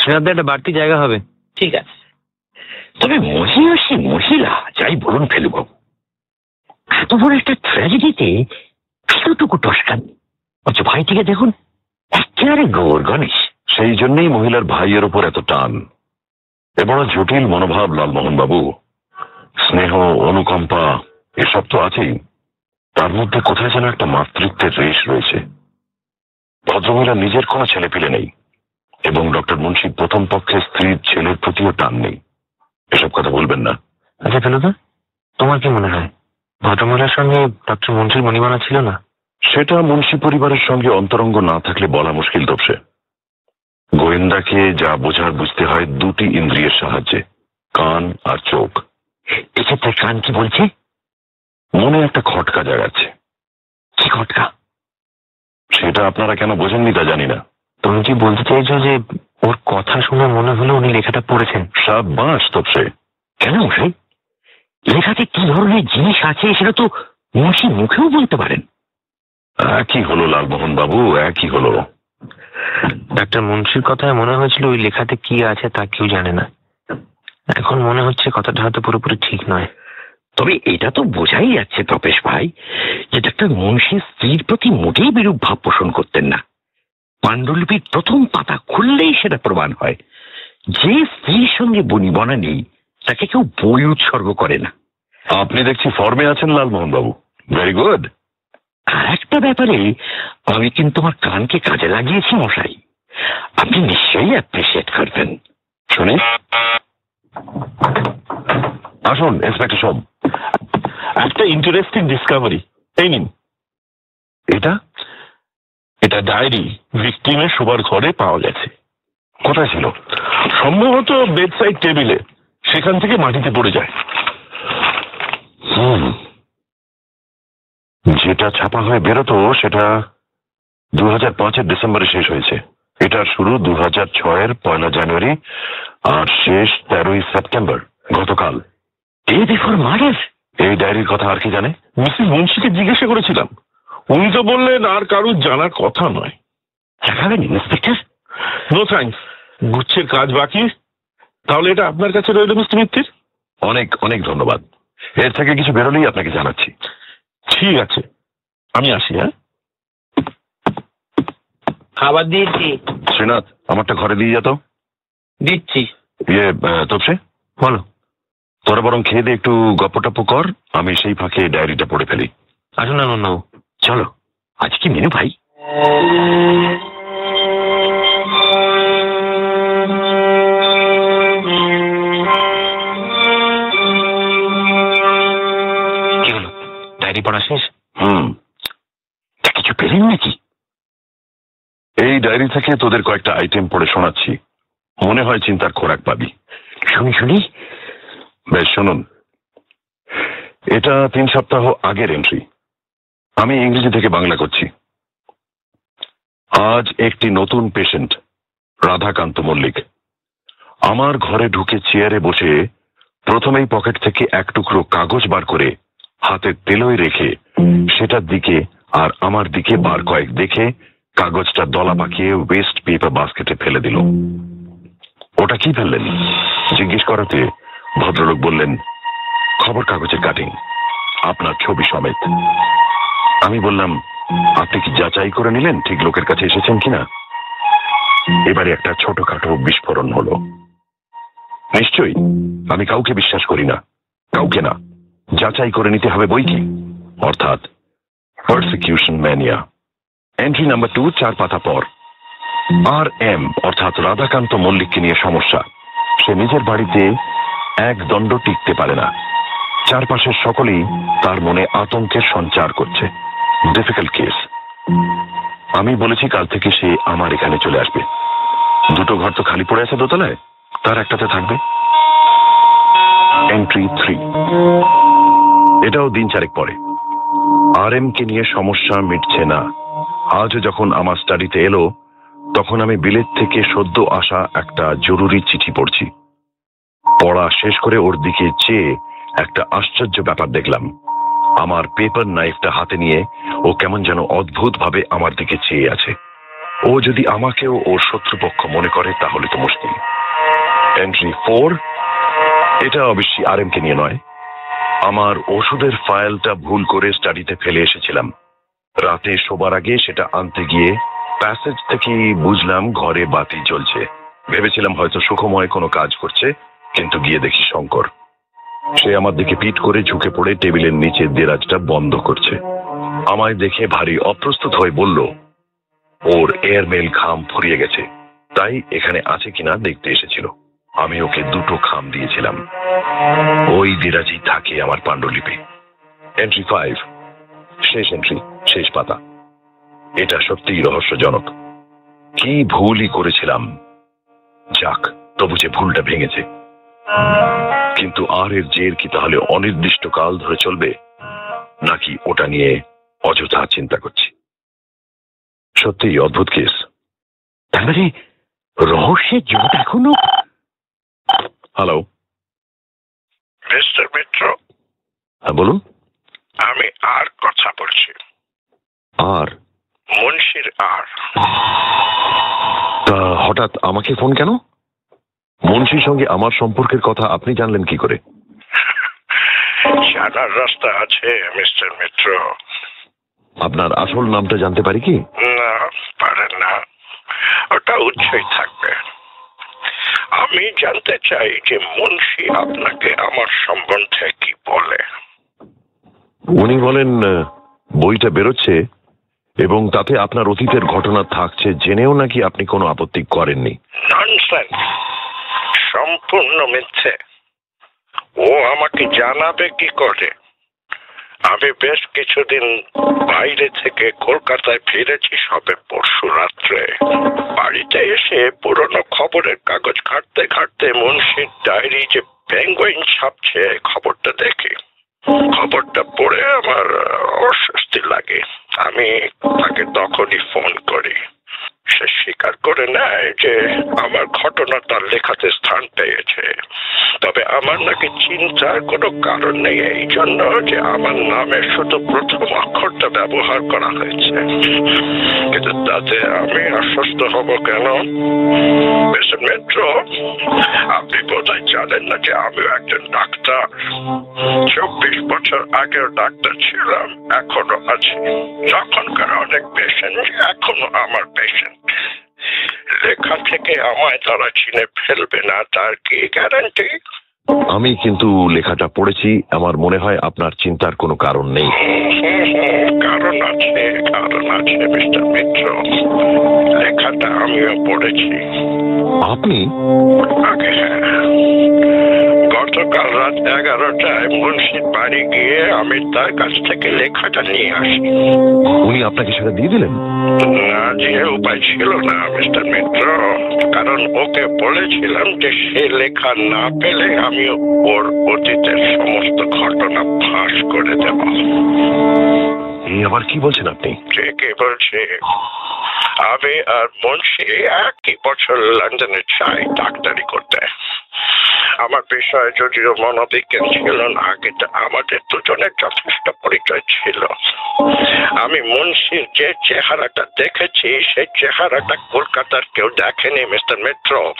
শ্রীনাথদের একটা বাড়তি জায়গা হবে। ঠিক আছে। তবে মহিলা সে মহিলা যাই বলুন ফেলুবাবু এত বড় একটা ট্র্যাজেডিতে এতটুকু টসকান অথচ ভাইটিকে দেখুন একেবারে গৌর গণেশ। সেই জন্যই মহিলার ভাইয়ের ওপর এত টান। এ বড় জটিল মনোভাব লালমোহন বাবু। স্নেহ অনুকম্পা এসব তো আছেই। তার মধ্যে কোথায় যেন একটা মাতৃত্বের রেশ রয়েছে। ভদ্রমহিলা নিজের কোনো ছেলে পেলে নেই। এবং ডক্টর মুন্সির প্রথম পক্ষের স্ত্রীর ছেলের প্রতিও টান নেই। এসব কথা বলবেন না। আচ্ছা ফেলুদা তোমার কি মনে হয়? ভদ্রমহিলার সঙ্গে ডক্টর মন্ত্রীর মণিমালা ছিল না? সেটা মুন্সি পরিবারের সঙ্গে অন্তরঙ্গ না থাকলে বলা মুশকিল তপসে গোয়েন্দাকে যা বোঝার বুঝতে হয় দুটি ইন্দ্রিয়ের সাহায্যে কান আর চোখ। এক্ষেত্রে কান কি বলছে? মনে একটা খটকা জাগাচ্ছে। কি খটকা? সেটা আপনারা কেন বোঝেননি তা জানি না। তুমি কি বলতে চাইছো যে ওর কথা শুনে মনে হলো উনি লেখাটা পড়েছেন? সব বাঁশ তপসে কেন মশাই? লেখাতে কি ধরনের জিনিস আছে সেটা তো মুন্সি মুখেও বলতে পারেন। একই হলো লালমোহন বাবু একই হলো। ডাক্তার মুন্সির কথায় মনে হয়েছিল ওই লেখাতে কি আছে তা কেউ জানে না। এখন মনে হচ্ছে কথাটা হয়তো পুরোপুরি ঠিক নয়। তবে এটা তো বোঝাই যাচ্ছে তপেশ ভাই যে ডাক্তার মুন্সি স্ত্রীর প্রতি মোটেই বিরূপ ভাব পোষণ করতেন না। পাণ্ডুলিপির প্রথম পাতা খুললেই সেটা প্রমাণ হয়। যে স্ত্রীর সঙ্গে বনিবনা নেই তাকে কেউ বই উৎসর্গ করে না। আপনি দেখছি ফর্মে আছেন লালমোহন বাবু ভেরি গুড আর একটা ব্যাপারে আমি কিন্তু আমার কানকে কাজে লাগিয়েছি মশাই। আপনি নিশ্চয়ই অ্যাপ্রিসিয়েট করবেন। শুনি? আসুন ইন্সপেক্টর সব একটা ইন্টারেস্টিং ডিসকাভারি এই নিন। এটা? এটা ডায়েরি ভিকটিমের শোবার ঘরে পাওয়া গেছে। কোথায় ছিল? সম্ভবত বেডসাইড টেবিলে সেখান থেকে মাটিতে পড়ে যায়। হুম। যেটা ছাপা হয়ে বেরোতো সেটা দু হাজার পাঁচের ডিসেম্বরে শেষ হয়েছে। এটার শুরু দু হাজার ছয়ের পয়লা জানুয়ারি আর শেষ তেরোই সেপ্টেম্বর গতকাল। ডে বিফোর মার্ডার এই ডায়েরির কথা আর কি জানে? মিসেস মুন্সিকে জিজ্ঞাসা করেছিলাম। উনি তো বললেন আর কারুর জানার কথা নয়। দেখাবেন ইন্সপেক্টর? নো থ্যাঙ্কস গুচ্ছের কাজ বাকি। তাহলে এটা আপনার কাছে রইল মিস্টার মিত্তির? অনেক অনেক ধন্যবাদ। এর থেকে কিছু বেরোলেই আপনাকে জানাচ্ছি। ঠিক আছে। আমি আসি হ্যাঁ? খাবার দিয়েছি। শ্রীনাথ আমারটা ঘরে দিয়ে যেত দিচ্ছি। ইয়ে তপসে? বলো। তোরা বরং খেয়ে দিয়ে একটু গপ্প টপ্প কর। আমি সেই ফাঁকে ডায়েরিটা পড়ে ফেলি। আসুন না নন্দাবু চলো আজ কি মেনু ভাই কি হলো? ডায়েরি পড়া শেষ? হুম। কিছু পেলেন নাকি? এই ডায়েরি থেকে তোদের কয়েকটা আইটেম পড়ে শোনাচ্ছি। মনে হয় চিন্তার খোরাক পাবি। শুনি শুনি। বেশ শুনুন। এটা তিন সপ্তাহ আগের এন্ট্রি আমি ইংরেজি থেকে বাংলা করছি। আজ একটি নতুন পেশেন্ট রাধাকান্ত মল্লিক। আমার ঘরে ঢুকে চেয়ারে বসে প্রথমেই পকেট থেকে এক টুকরো কাগজ বার করে হাতে তেলোয় রেখে সেটার দিকে আর আমার দিকে বার কয়েক দেখে কাগজটা দলা পাকিয়ে ওয়েস্ট পেপার বাস্কেটে ফেলে দিল। ওটা কি ফেললেন? জিজ্ঞেস করাতে ভদ্রলোক বললেন, খবর কাগজের কাটিং আপনার ছবি সমেত। আমি বললাম, আপনি কি যাচাই করে নিলেন ঠিক লোকের কাছে এসেছেন কিনা? এবারে একটা ছোটখাটো বিস্ফোরণ হলো। নিশ্চয়ই, আমি কাউকে বিশ্বাস করি না, কাউকে না। যাচাই করে নিতে হবে বই কি? অর্থাৎ persecution mania entry number two চার পাতা পর। আর এম অর্থাৎ রাধাকান্ত মল্লিককে নিয়ে সমস্যা। সে নিজের বাড়িতে এক দণ্ড টিকতে পারে না। চারপাশের সকলেই তার মনে আতঙ্কের সঞ্চার করছে। ডিফিকাল্ট কেস আমি বলেছি কাল থেকে সে আমার এখানে চলে আসবে। দুটো ঘর তো খালি পড়ে আছে দোতলায়, তার একটাতে থাকবে। এন্ট্রি থ্রি এটাও দিন চারেক পরে। আর এম কে নিয়ে সমস্যা মিটছে না। আজও যখন আমার স্টাডিতে এলো, তখন আমি বিলেত থেকে সদ্য আসা একটা জরুরি চিঠি পড়ছি। পড়া শেষ করে ওর দিকে চেয়ে একটা আশ্চর্য ব্যাপার দেখলাম। আমার পেপার নাইফটা হাতে নিয়ে ও কেমন যেন অদ্ভুত ভাবে আমার দিকে চেয়ে আছে। ও যদি আমাকেও ওর শত্রুপক্ষ মনে করে, তাহলে তো মুশকিল। এন্ট্রি ফোর এটা অবশ্যই আর এম কে নিয়ে নয়। আমার ওষুধের ফাইলটা ভুল করে স্টাডিতে ফেলে এসেছিলাম। রাতে শোবার আগে সেটা আনতে গিয়ে প্যাসেজ থেকে বুঝলাম ঘরে বাতি জ্বলছে। ভেবেছিলাম হয়তো সুখময় কোনো কাজ করছে, কিন্তু গিয়ে দেখি শঙ্কর। সে আমার দিকে পিট করে ঝুঁকে পড়ে টেবিলের নিচে দেরাজটা বন্ধ করছে। আমায় দেখে ভারী অপ্রস্তুত হয়ে বলল, ওর এয়ারমেল ঘাম ফুরিয়ে গেছে। তাই এখানে আছে কিনা দেখতে এসেছিল। আমি ওকে দুটো খাম দিয়েছিলাম। ওই দিরাজি থাকে আমার পাণ্ডুলিপি। এন্ট্রি ফাইভ শেষ এন্ট্রি শেষ পাতা। এটা সত্যিই রহস্যজনক। কি ভুলই করেছিলাম? যাক, তবু যে ভুলটা ভেঙেছে। কিন্তু আর এর জের কি তাহলে অনির্দিষ্ট কাল ধরে চলবে? নাকি ওটা নিয়ে অযথা চিন্তা করছি? সত্যিই অদ্ভুত কেস। তার মানে রহস্যের জট এখনও? হ্যালো মিস্টার মিত্র হ্যাঁ বলুন। আমি আর কথা বলছি। আর? মুন্সির আর। তা হঠাৎ আমাকে ফোন কেন? মুন্সির সঙ্গে আমার সম্পর্কের কথা আপনি জানলেন কি করে? জানার রাস্তা আছে মিস্টার মিত্র। আপনার আসল নামটা জানতে পারি কি? না পারেন না। ওটা উচ্চই থাকবে। আমি জানতে চাই যে মুন্সি আপনাকে আমার সম্বন্ধে কি বলে। উনি বলেন বইটা বেরোচ্ছে এবং তাতে আপনার অতীতের ঘটনা থাকছে। জেনেও নাকি আপনি কোনো আপত্তি করেননি। ননসেন্স সম্পূর্ণ মিথ্যে। ও আমাকে জানাবে কি করে? আমি বেশ কিছুদিন বাইরে থেকে কলকাতায় ফিরেছি সবে পরশু রাত্রে। বাড়িতে এসে পুরনো খবরের কাগজ ঘাটতে ঘাটতে মুন্সির ডায়েরি যে পেঙ্গুইন ছাপছে, খবরটা দেখি। খবরটা পড়ে আমার অস্বস্তি লাগে। আমি তাকে তখনই ফোন করি। সে স্বীকার করে নেয় যে আমার ঘটনা তার লেখাতে স্থান পেয়েছে। তবে আমার নাকি চিন্তার কোনো কারণ নেই। এই জন্য যে আমার নামে শুধু প্রথম অক্ষরটা ব্যবহার করা হয়েছে। কিন্তু তাতে আমি আশ্বস্ত হব কেন? মেট্রো, আপনি বোধহয় জানেন না যে আমিও একজন ডাক্তার। চব্বিশ বছর আগেও ডাক্তার ছিলাম, এখনও আছি। তখনকার অনেক পেশেন্ট এখনও আমার পেশেন্ট লেখা থেকে আমায় তারা চিনে ফেলবে না তার কি গ্যারান্টি আমি কিন্তু লেখাটা পড়েছি। আমার মনে হয় আপনার চিন্তার কোনো কারণ নেই। কারণ আছে কারণ আছে মিস্টার মিত্র। লেখাটা আমিও পড়েছি। আপনি? আগে হ্যাঁ। গতকাল রাত এগারোটায় মুন্সির বাড়ি গিয়ে আমি তার কাছ থেকে লেখাটা নিয়ে আসি। উনি আপনাকে সেটা দিয়ে দিলেন? না যে উপায় ছিল না মিস্টার মিত্র। কারণ ওকে বলেছিলাম যে সে লেখা না পেলে আমি ওর অতীতের সমস্ত ঘটনা ফাঁস করে দেব। এই আবার কি বলছেন আপনি? ঠিকই বলছি? আমি আর মুন্সি একই বছর লন্ডনে চাই ডাক্তারি করতে। আমার বিষয় যদিও মনোবিজ্ঞান ছিল না কিন্তু আমাদের দুজনের যথেষ্ট পরিচয় ছিল। আমি মুন্সির যে চেহারাটা দেখেছি সেই চেহারাটা কলকাতার কেউ দেখেনি মিস্টার মিত্র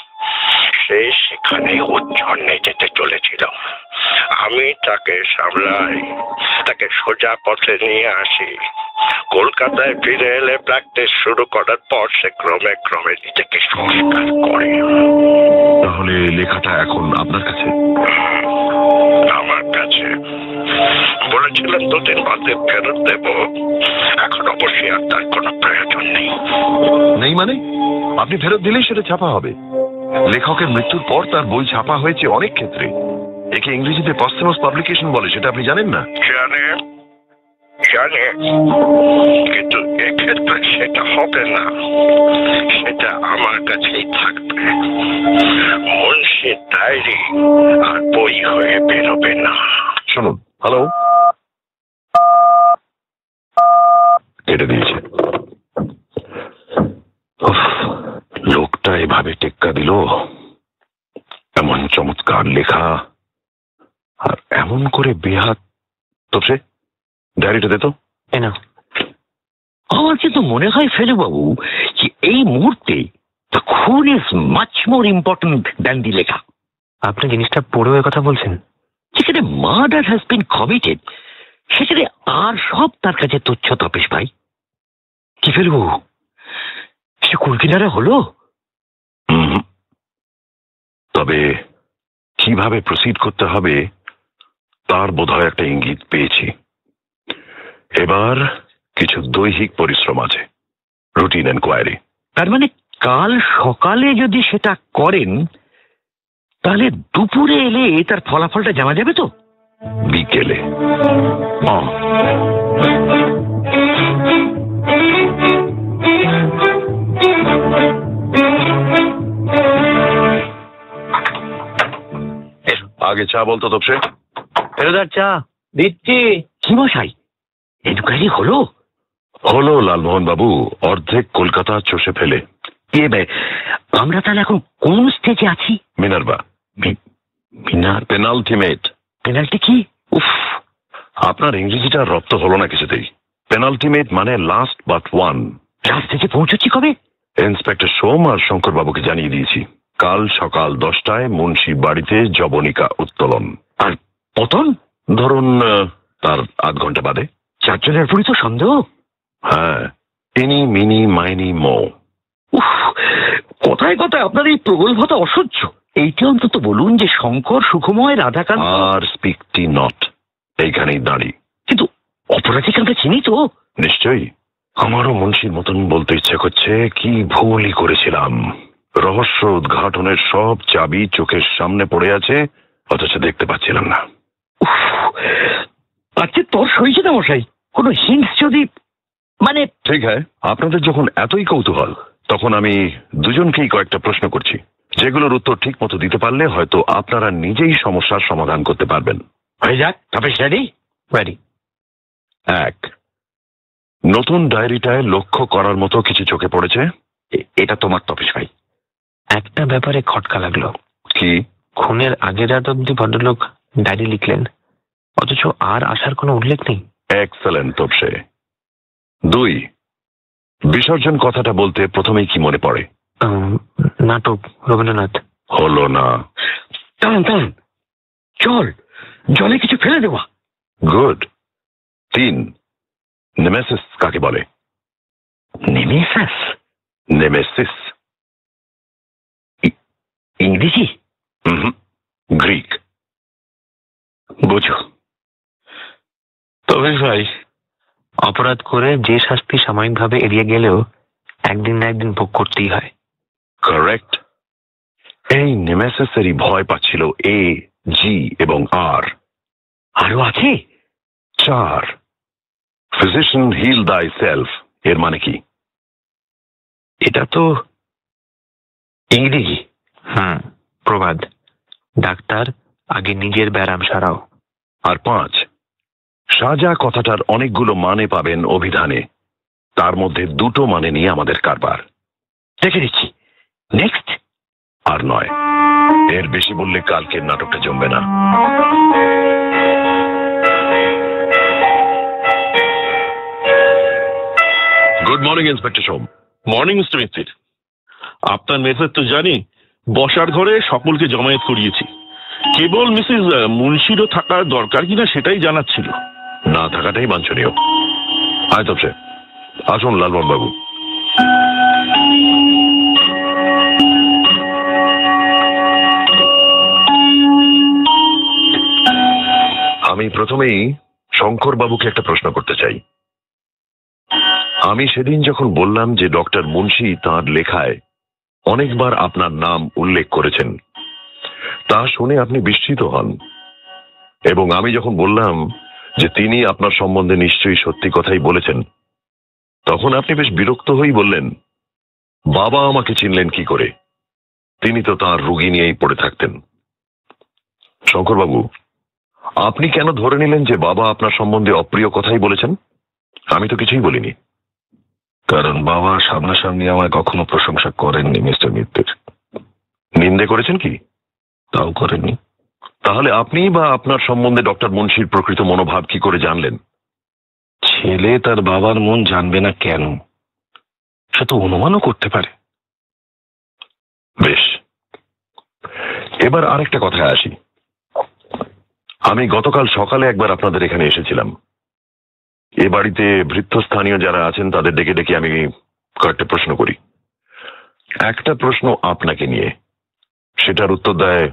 সে সেখানে উচ্ছন্নে যেতে চলেছিল। আমি তাকে সামলাই তাকে সোজা পথে নিয়ে আসি। কলকাতায় ফিরে এলে প্র্যাকটিস শুরু করার পর সে ক্রমে ক্রমে নিজেকে সংস্কার করে। তাহলে লেখাটা এখন আপনার কাছে? আমার কাছে। বলেছিলেন দুদিন বাদে ফেরত দেব। এখন অবশ্যই আর তার কোনো প্রয়োজন নেই। নেই মানে? আপনি ফেরত দিলেই সেটা ছাপা হবে। লেখকের মৃত্যুর পর তার বই ছাপা হয়েছে অনেক ক্ষেত্রে। একে ইংরেজিতে পশ্চিমস পাবলিকেশন বলে সেটা আপনি জানেন না? জানে। জানে। কিন্তু এক্ষেত্রে সেটা হবে না। সেটা আমার কাছেই থাকবে। মুন্সির ডায়েরি আর বই হয়ে বেরোবে না। শুনুন হ্যালো? কেটে দিয়েছে। লোকটা এভাবে টেক্কা দিল। এমন চমৎকার লেখা। আর এমন করে বেহাত। তো সে ডায়েরিটা দে তো। এ নাও। আমার কিন্তু মনে হয় ফেলুবাবু যে এই মুহূর্তে দ্য খুন is much more important than the লেখা। আপনি জিনিসটা পড়ে কথা বলছেন। যেখানে মার্ডার হ্যাজ বিন কমিটেড সেখানে আর সব তার কাছে তুচ্ছ তপেশ ভাই। কি ফেলব সে কুলকিনারা হলো। তবে কীভাবে প্রসিড করতে হবে তার বোধহয় একটা ইঙ্গিত পেয়েছি। এবার কিছু দৈহিক পরিশ্রম আছে রুটিন এনকোয়ারি তার মানে কাল সকালে যদি সেটা করেন তাহলে দুপুরে এলে তার ফলাফলটা জানা যাবে তো? বিকেলে। আগে চা বলতো তপসে ফেরোদার চা। দিচ্ছি। কি মশাই এনকোয়ারি হলো? হলো লালমোহন বাবু অর্ধেক কলকাতা চষে ফেলে। এ বে, আমরা তাহলে এখন কোন স্টেজে আছি? মিনারবা। মিনার? পেনাল্টিমেট পেনাল্টি কি? উফ আপনার ইংরেজিটা রপ্ত হলো না কিছুতেই। পেনাল্টিমেট মানে লাস্ট বাট ওয়ান ক্লাস থেকে পৌঁছচ্ছি কবে? ইন্সপেক্টর সোম আর শঙ্কর বাবুকে জানিয়ে দিয়েছি কাল সকাল দশটায় মুন্সি বাড়িতে জবনিকা উত্তোলন। আর পতন? ধরুন তার আধ ঘণ্টা বাদে। চারজনের উপরই তো সন্দেহ। হ্যাঁ ইনি মিনি মাইনি মো। উফ কথায় কথায় আপনার এই প্রগল্ভতা অসহ্য? এইটা অন্তত বলুন যে শঙ্কর সুখময় রাধাকান্ত আর স্পিক টি নট। এইখানেই দাঁড়ি। কিন্তু অপরাধীকে চিনি তো। নিশ্চয়ই। আমারও মুন্সির মতন বলতে ইচ্ছে করছে কি ভুলই করেছিলাম। রহস্য উদ্ঘাটনের সব চাবি চোখের সামনে পড়ে আছে অথচ দেখতে পাচ্ছিলাম না। আজকে তোর সইছে না মশাই কোনো হিন্টস যদি মানে ঠিক হ্যাঁ আপনাদের যখন এতই কৌতূহল তখন আমি দুজনকেই কয়েকটা প্রশ্ন করছি। যেগুলোর উত্তর ঠিক মতো দিতে পারলে হয়তো আপনারা নিজেই সমস্যার সমাধান করতে পারবেন। হয়ে যাক তবে রেডি রেডি এক। নতুন ডায়েরিটায় লক্ষ্য করার মতো কিছু চোখে পড়েছে? এটা তোমার তপেশ ভাই। একটা ব্যাপারে খটকা লাগল। কি? খুনের আগের রাত অব্দি ভদ্রলোক ডায়েরি লিখলেন। অথচ আর আসার কোনো উল্লেখ নেই। এক্সেলেন্ট তপসে। দুই বিসর্জন কথাটা বলতে প্রথমেই কি মনে পড়ে? নাটক রবীন্দ্রনাথ। হলো না। টান টান চল জলে কিছু ফেলে দেওয়া। গুড। তিন নেমেসিস কাকে বলে নেমেসাস নেমেসিস ইংরেজি গ্রিক বুঝো তবে ভাই অপরাধ করে যে শাস্তি সাময়িকভাবে এড়িয়ে গেলেও একদিন না একদিন ভোগ করতেই হয়। কারেক্ট এই নেমেসিসেরই ভয় পাচ্ছিল এ জি এবং আর আরও আছে? চার। ফিজিশিয়ান হিল দাই সেলফ এর মানে কি? এটা তো ইংরেজি। হুম প্রবাদ। ডাক্তার আগে নিজের ব্যারাম সারাও। আর পাঁচ সাজা কথাটার অনেকগুলো মানে পাবেন অভিধানে। তার মধ্যে দুটো মানে নিয়ে আমাদের কারবার। দেখে দিচ্ছি নেক্সট আর নয়। এর বেশি বললে কালকের নাটকটা জমবে না। Good morning inspector Som morning mister Mitter আপনার মেসেজ তো জানি, বসার ঘরে সকলকে জমায়েত করিয়েছি। কেবল মিসেস মুন্সিরও থাকার দরকার কিনা সেটাই জানার ছিল না থাকাটাই বাঞ্ছনীয়। আয় তপসে আসুন লালমোহন বাবু আমি প্রথমেই শঙ্কর বাবুকে একটা প্রশ্ন করতে চাই। আমি সেদিন যখন বললাম যে ডক্টর মুন্সি তাঁর লেখায় অনেকবার আপনার নাম উল্লেখ করেছেন, তা শুনে আপনি বিস্মিত হন। এবং আমি যখন বললাম যে তিনি আপনার সম্বন্ধে নিশ্চয়ই সত্যি কথাই বলেছেন, তখন আপনি বেশ বিরক্ত হয়েই বললেন, বাবা আমাকে চিনলেন কি করে? তিনি তো তার রুগী নিয়েই পড়ে থাকতেন। শঙ্করবাবু, আপনি কেন ধরে নিলেন যে বাবা আপনার সম্বন্ধে অপ্রিয় কথাই বলেছেন? আমি তো কিছুই বলিনি। কারণ বাবা সামনাসামনি আমায় কখনো প্রশংসা করেননি, মিস্টার মিত্রের নিন্দে করেছেন কি? তাও করেননি। তাহলে আপনি বা আপনার সম্বন্ধে ডক্টর মুন্সির প্রকৃত মনোভাব কি করে জানলেন? ছেলে তার বাবার মন জানবে না কেন? সে তো অনুমানও করতে পারে। বেশ। এবার আরেকটা কথায় আসি। আমি গতকাল সকালে একবার আপনাদের এখানে এসেছিলাম। এ বাড়িতে ভৃত্যস্থানীয় যারা আছেন, তাদের ডেকে ডেকে আমি কয়েকটা প্রশ্ন করি। একটা প্রশ্ন আপনাকে নিয়ে। সেটার উত্তর দেয়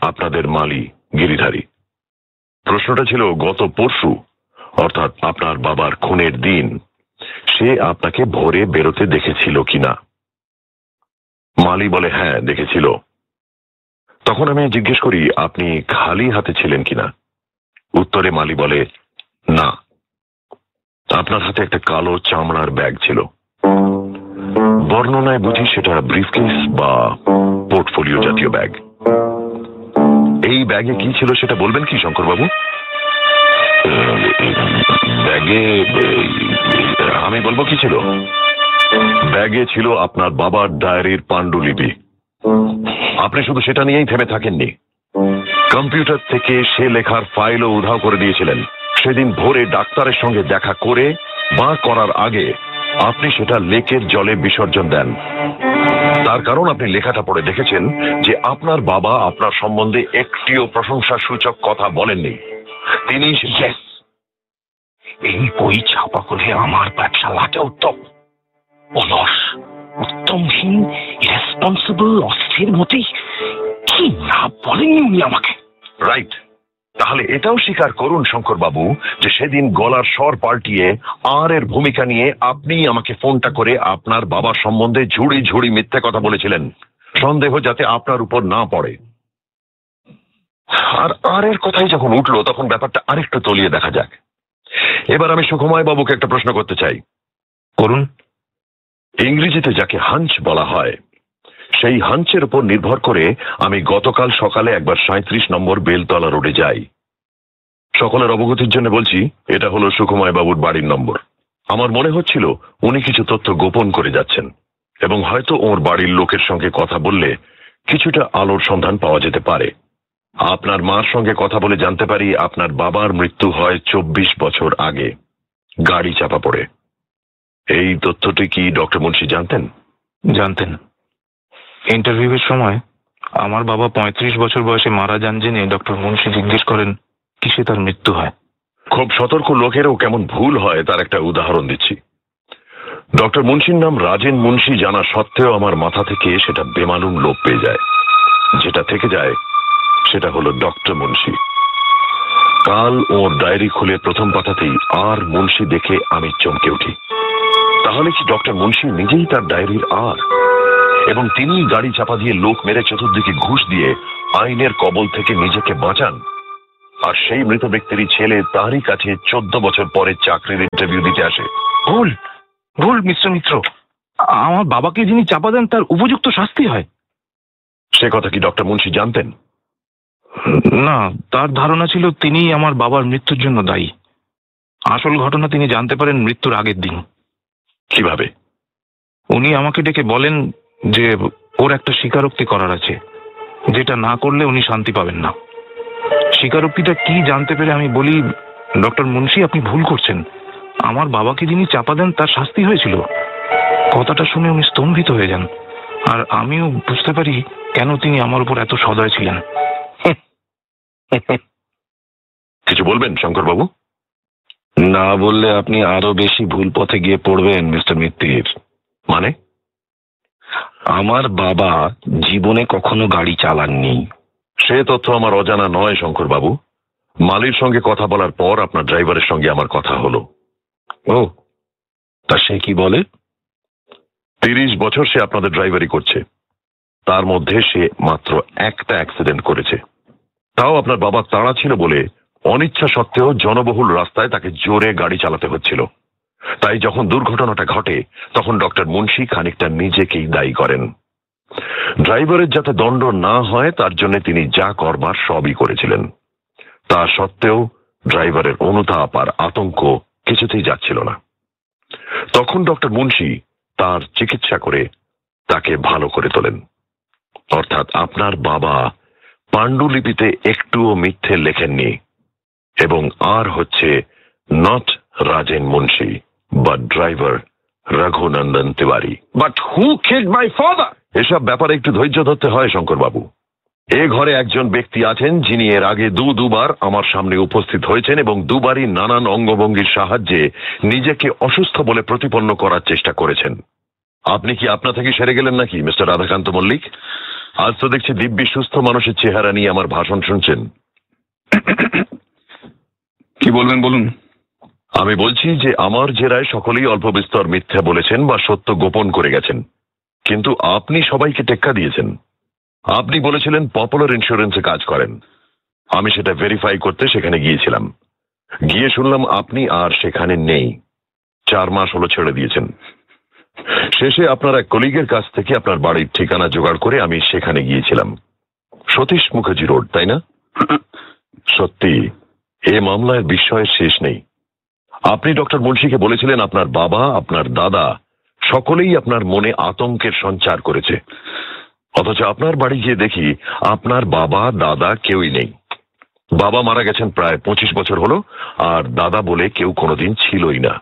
আপনাদের মালি গিরিধারী। প্রশ্নটা ছিল, গত পরশু, অর্থাৎ আপনার বাবার খুনের দিন, সে আপনাকে ভোরে বেরোতে দেখেছিল কিনা? মালি বলে হ্যাঁ দেখেছিল। তখন আমি জিজ্ঞেস করি, আপনি খালি হাতে ছিলেন কিনা? উত্তরে মালি বলে, না। আপনার হাতে একটা কালো চামড়ার ব্যাগ ছিল। বর্ণনায় বুঝি সেটা ব্রিফকেস বা পোর্টফোলিও জাতীয় ব্যাগ। এই ব্যাগে কি ছিল সেটা বলবেন কি, শঙ্করবাবু? ব্যাগে, আমি বলব কি ছিল? ব্যাগে ছিল আপনার বাবার ডায়েরির পাণ্ডুলিপি। আপনি শুধু সেটা নিয়েই থেমে থাকেননি। কম্পিউটার থেকে সে লেখার ফাইলও উধাও করে দিয়েছিলেন। সেদিন ভোরে ডাক্তারের সঙ্গে দেখা করে বা করার আগে আপনি সেটা লেকের জলে বিসর্জন দেন। তার কারণ আপনি লেখাটা পড়ে দেখেছেন যে আপনার বাবা আপনার সম্বন্ধে একটিও প্রশংসা সূচক কথা বলেননি। তিনি এই বই ছাপা করে আমার ব্যবসা লাটে উত্তম। অলস উত্তমহীন রেসপন্সিবল অস্থির মতেই কি না বলেননি উনি আমাকে? রাইট তাহলে এটাও স্বীকার করুন শঙ্কর বাবু যে সেদিন গলার স্বর পাল্টিয়ে আর এর ভূমিকা নিয়ে আপনি আমাকে ফোনটা করে আপনার বাবার সম্বন্ধে ঝুড়ি ঝুড়ি মিথ্যে কথা বলেছিলেন। সন্দেহ যাতে আপনার উপর না পড়ে। আর আর এর কথাই যখন উঠল তখন ব্যাপারটা আরেকটু তলিয়ে দেখা যাক। এবার আমি সুখময় বাবুকে একটা প্রশ্ন করতে চাই। করুন। ইংরেজিতে যাকে হাঞ্চ বলা হয় সেই হাঞ্চের উপর নির্ভর করে আমি গতকাল সকালে একবার সাঁত্রিশ নম্বর বেলতলা রোডে যাই। সকলের অবগতির জন্য বলছি, এটা হলো সুখময় বাবুর বাড়ির নম্বর। আমার মনে হচ্ছিল উনি কিছু তথ্য গোপন করে যাচ্ছেন এবং হয়তো ওর বাড়ির লোকের সঙ্গে কথা বললে কিছুটা আলোর সন্ধান পাওয়া যেতে পারে। আপনার মার সঙ্গে কথা বলে জানতে পারি আপনার বাবার মৃত্যু হয় চব্বিশ বছর আগে। গাড়ি চাপা পড়ে। এই তথ্যটি কি ডক্টর মুন্সি জানতেন? জানতেন। ইন্টারভিউয়ের সময় আমার বাবা পঁয়ত্রিশ বছর বয়সে মারা যান জেনে ডক্টর মুন্সি জিজ্ঞেস করেন, কিসে তার মৃত্যু হয়? খুব সতর্ক লোকেরও কেমন ভুল হয় তার একটা উদাহরণ দিচ্ছি। ডক্টর মুন্সির নাম রাজেন মুন্সি জানা সত্ত্বেও আমার মাথা থেকে সেটা বেমালুম লোপ পেয়ে যায়। যেটা থেকে যায়, সেটা হলো ডক্টর মুন্সি। কাল ওর ডায়েরি খুলে প্রথম পাতাতেই আর মুন্সি দেখে আমি চমকে উঠি। তাহলে কি ডক্টর মুন্সি নিজেই তার ডায়েরির আর? এবং তিনি গাড়ি চাপা দিয়ে লোক মেরে চতুর্দিকে ঘুষ দিয়ে আইনের কবল থেকে নিজেকে বাঁচান। আর সেই মৃত ব্যক্তিরই ছেলে তারই কাছে চোদ্দ বছর পরে চাকরির ইন্টারভিউ দিতে আসে। ভুল! ভুল মিশ্র মিত্র। আমার বাবাকে যিনি চাপা দেন তার উপযুক্ত শাস্তি হয়। সে কথা কি ডক্টর মুন্সি জানতেন? না তার ধারণা ছিল তিনি আমার বাবার মৃত্যুর জন্য দায়ী। আসল ঘটনা তিনি জানতে পারেন মৃত্যুর আগের দিন। কীভাবে? উনি আমাকে ডেকে বলেন যে ওর একটা স্বীকারোক্তি করার আছে। যেটা না করলে উনি শান্তি পাবেন না। স্বীকারোক্তিটা কি জানতে পেরে আমি বলি, ডক্টর মুন্সি, আপনি ভুল করছেন। আমার বাবাকে যিনি চাপা দেন, তার শাস্তি হয়েছিল। কথাটা শুনে উনি স্তম্ভিত হয়ে যান। আর আমিও বুঝতে পারি কেন তিনি আমার উপর এত সদয় ছিলেন। কিছু বলবেন শঙ্কর বাবু না বললে আপনি আরও বেশি ভুল পথে গিয়ে পড়বেন, মিস্টার মিত্তির। মানে? আমার বাবা জীবনে কখনো গাড়ি চালাননি। সে তথ্য আমার অজানা নয় শঙ্কর বাবু মালির সঙ্গে কথা বলার পর আপনার ড্রাইভারের সঙ্গে আমার কথা হলো। ও তা সে কি বলে? তিরিশ বছর সে আপনাদের ড্রাইভারি করছে। তার মধ্যে সে মাত্র একটা অ্যাক্সিডেন্ট করেছে। তাও আপনার বাবা তাড়া ছিল বলে অনিচ্ছা সত্ত্বেও জনবহুল রাস্তায় তাকে জোরে গাড়ি চালাতে হচ্ছিল। তাই যখন দুর্ঘটনাটা ঘটে, তখন ডক্টর মুন্সি খানিকটা নিজেকেই দায়ী করেন। ড্রাইভারের যাতে দণ্ড না হয়, তার জন্য তিনি যা করবার সবই করেছিলেন। তা সত্ত্বেও ড্রাইভারের অনুতাপ আর আতঙ্ক কিছুতেই যাচ্ছিল না। তখন ডক্টর মুন্সি তার চিকিৎসা করে তাকে ভালো করে তোলেন। অর্থাৎ আপনার বাবা পাণ্ডুলিপিতে একটুও মিথ্যে লেখেননি, এবং আর হচ্ছে নট রাজেন মুন্সি। বা driver Raghunandan Tiwari but who killed my father এসব ব্যাপারে একটু ধৈর্য ধরতে হয় শঙ্করবাবু। এ ঘরে একজন ব্যক্তি আছেন যিনি এর আগে দু দুবার আমার সামনে উপস্থিত হয়েছেন এবং দুবারই নানান অঙ্গভঙ্গির সাহায্যে নিজেকে অসুস্থ বলে প্রতিপন্ন করার চেষ্টা করেছেন। আপনি কি আপনা থেকে সেরে গেলেন নাকি মিস্টার রাধাকান্ত মল্লিক? আজ তো দেখছি দিব্যি সুস্থ মানুষের চেহারা নিয়ে আমার ভাষণ শুনছেন। কি বলবেন বলুন। আমি বলছি যে আমার জেরায় সকলেই অল্প বিস্তর মিথ্যা বলেছেন বা সত্য গোপন করে গেছেন। কিন্তু আপনি সবাইকে টেক্কা দিয়েছেন। আপনি বলেছিলেন পপুলার ইন্স্যুরেন্সে কাজ করেন। আমি সেটা ভেরিফাই করতে সেখানে গিয়েছিলাম। গিয়ে শুনলাম আপনি আর সেখানে নেই। চার মাস হলো ছেড়ে দিয়েছেন। শেষে আপনার এক কলিগের কাছ থেকে আপনার বাড়ির ঠিকানা জোগাড় করে আমি সেখানে গিয়েছিলাম। সতীশ মুখার্জি রোড, তাই না? সত্যি, এ মামলায় বিস্ময়ের শেষ নেই। আপনি ডক্টর মুন্সিকে বলেছিলেন আপনার বাবা, আপনার দাদা সকলেই আপনার মনে আতঙ্কের সঞ্চার করেছে। অথচ আপনার বাড়ি গিয়ে দেখি আপনার বাবা, দাদা কেউই নেই। বাবা মারা গেছেন প্রায় পঁচিশ বছর হলো, আর দাদা বলে কেউ কোনোদিন ছিলই না।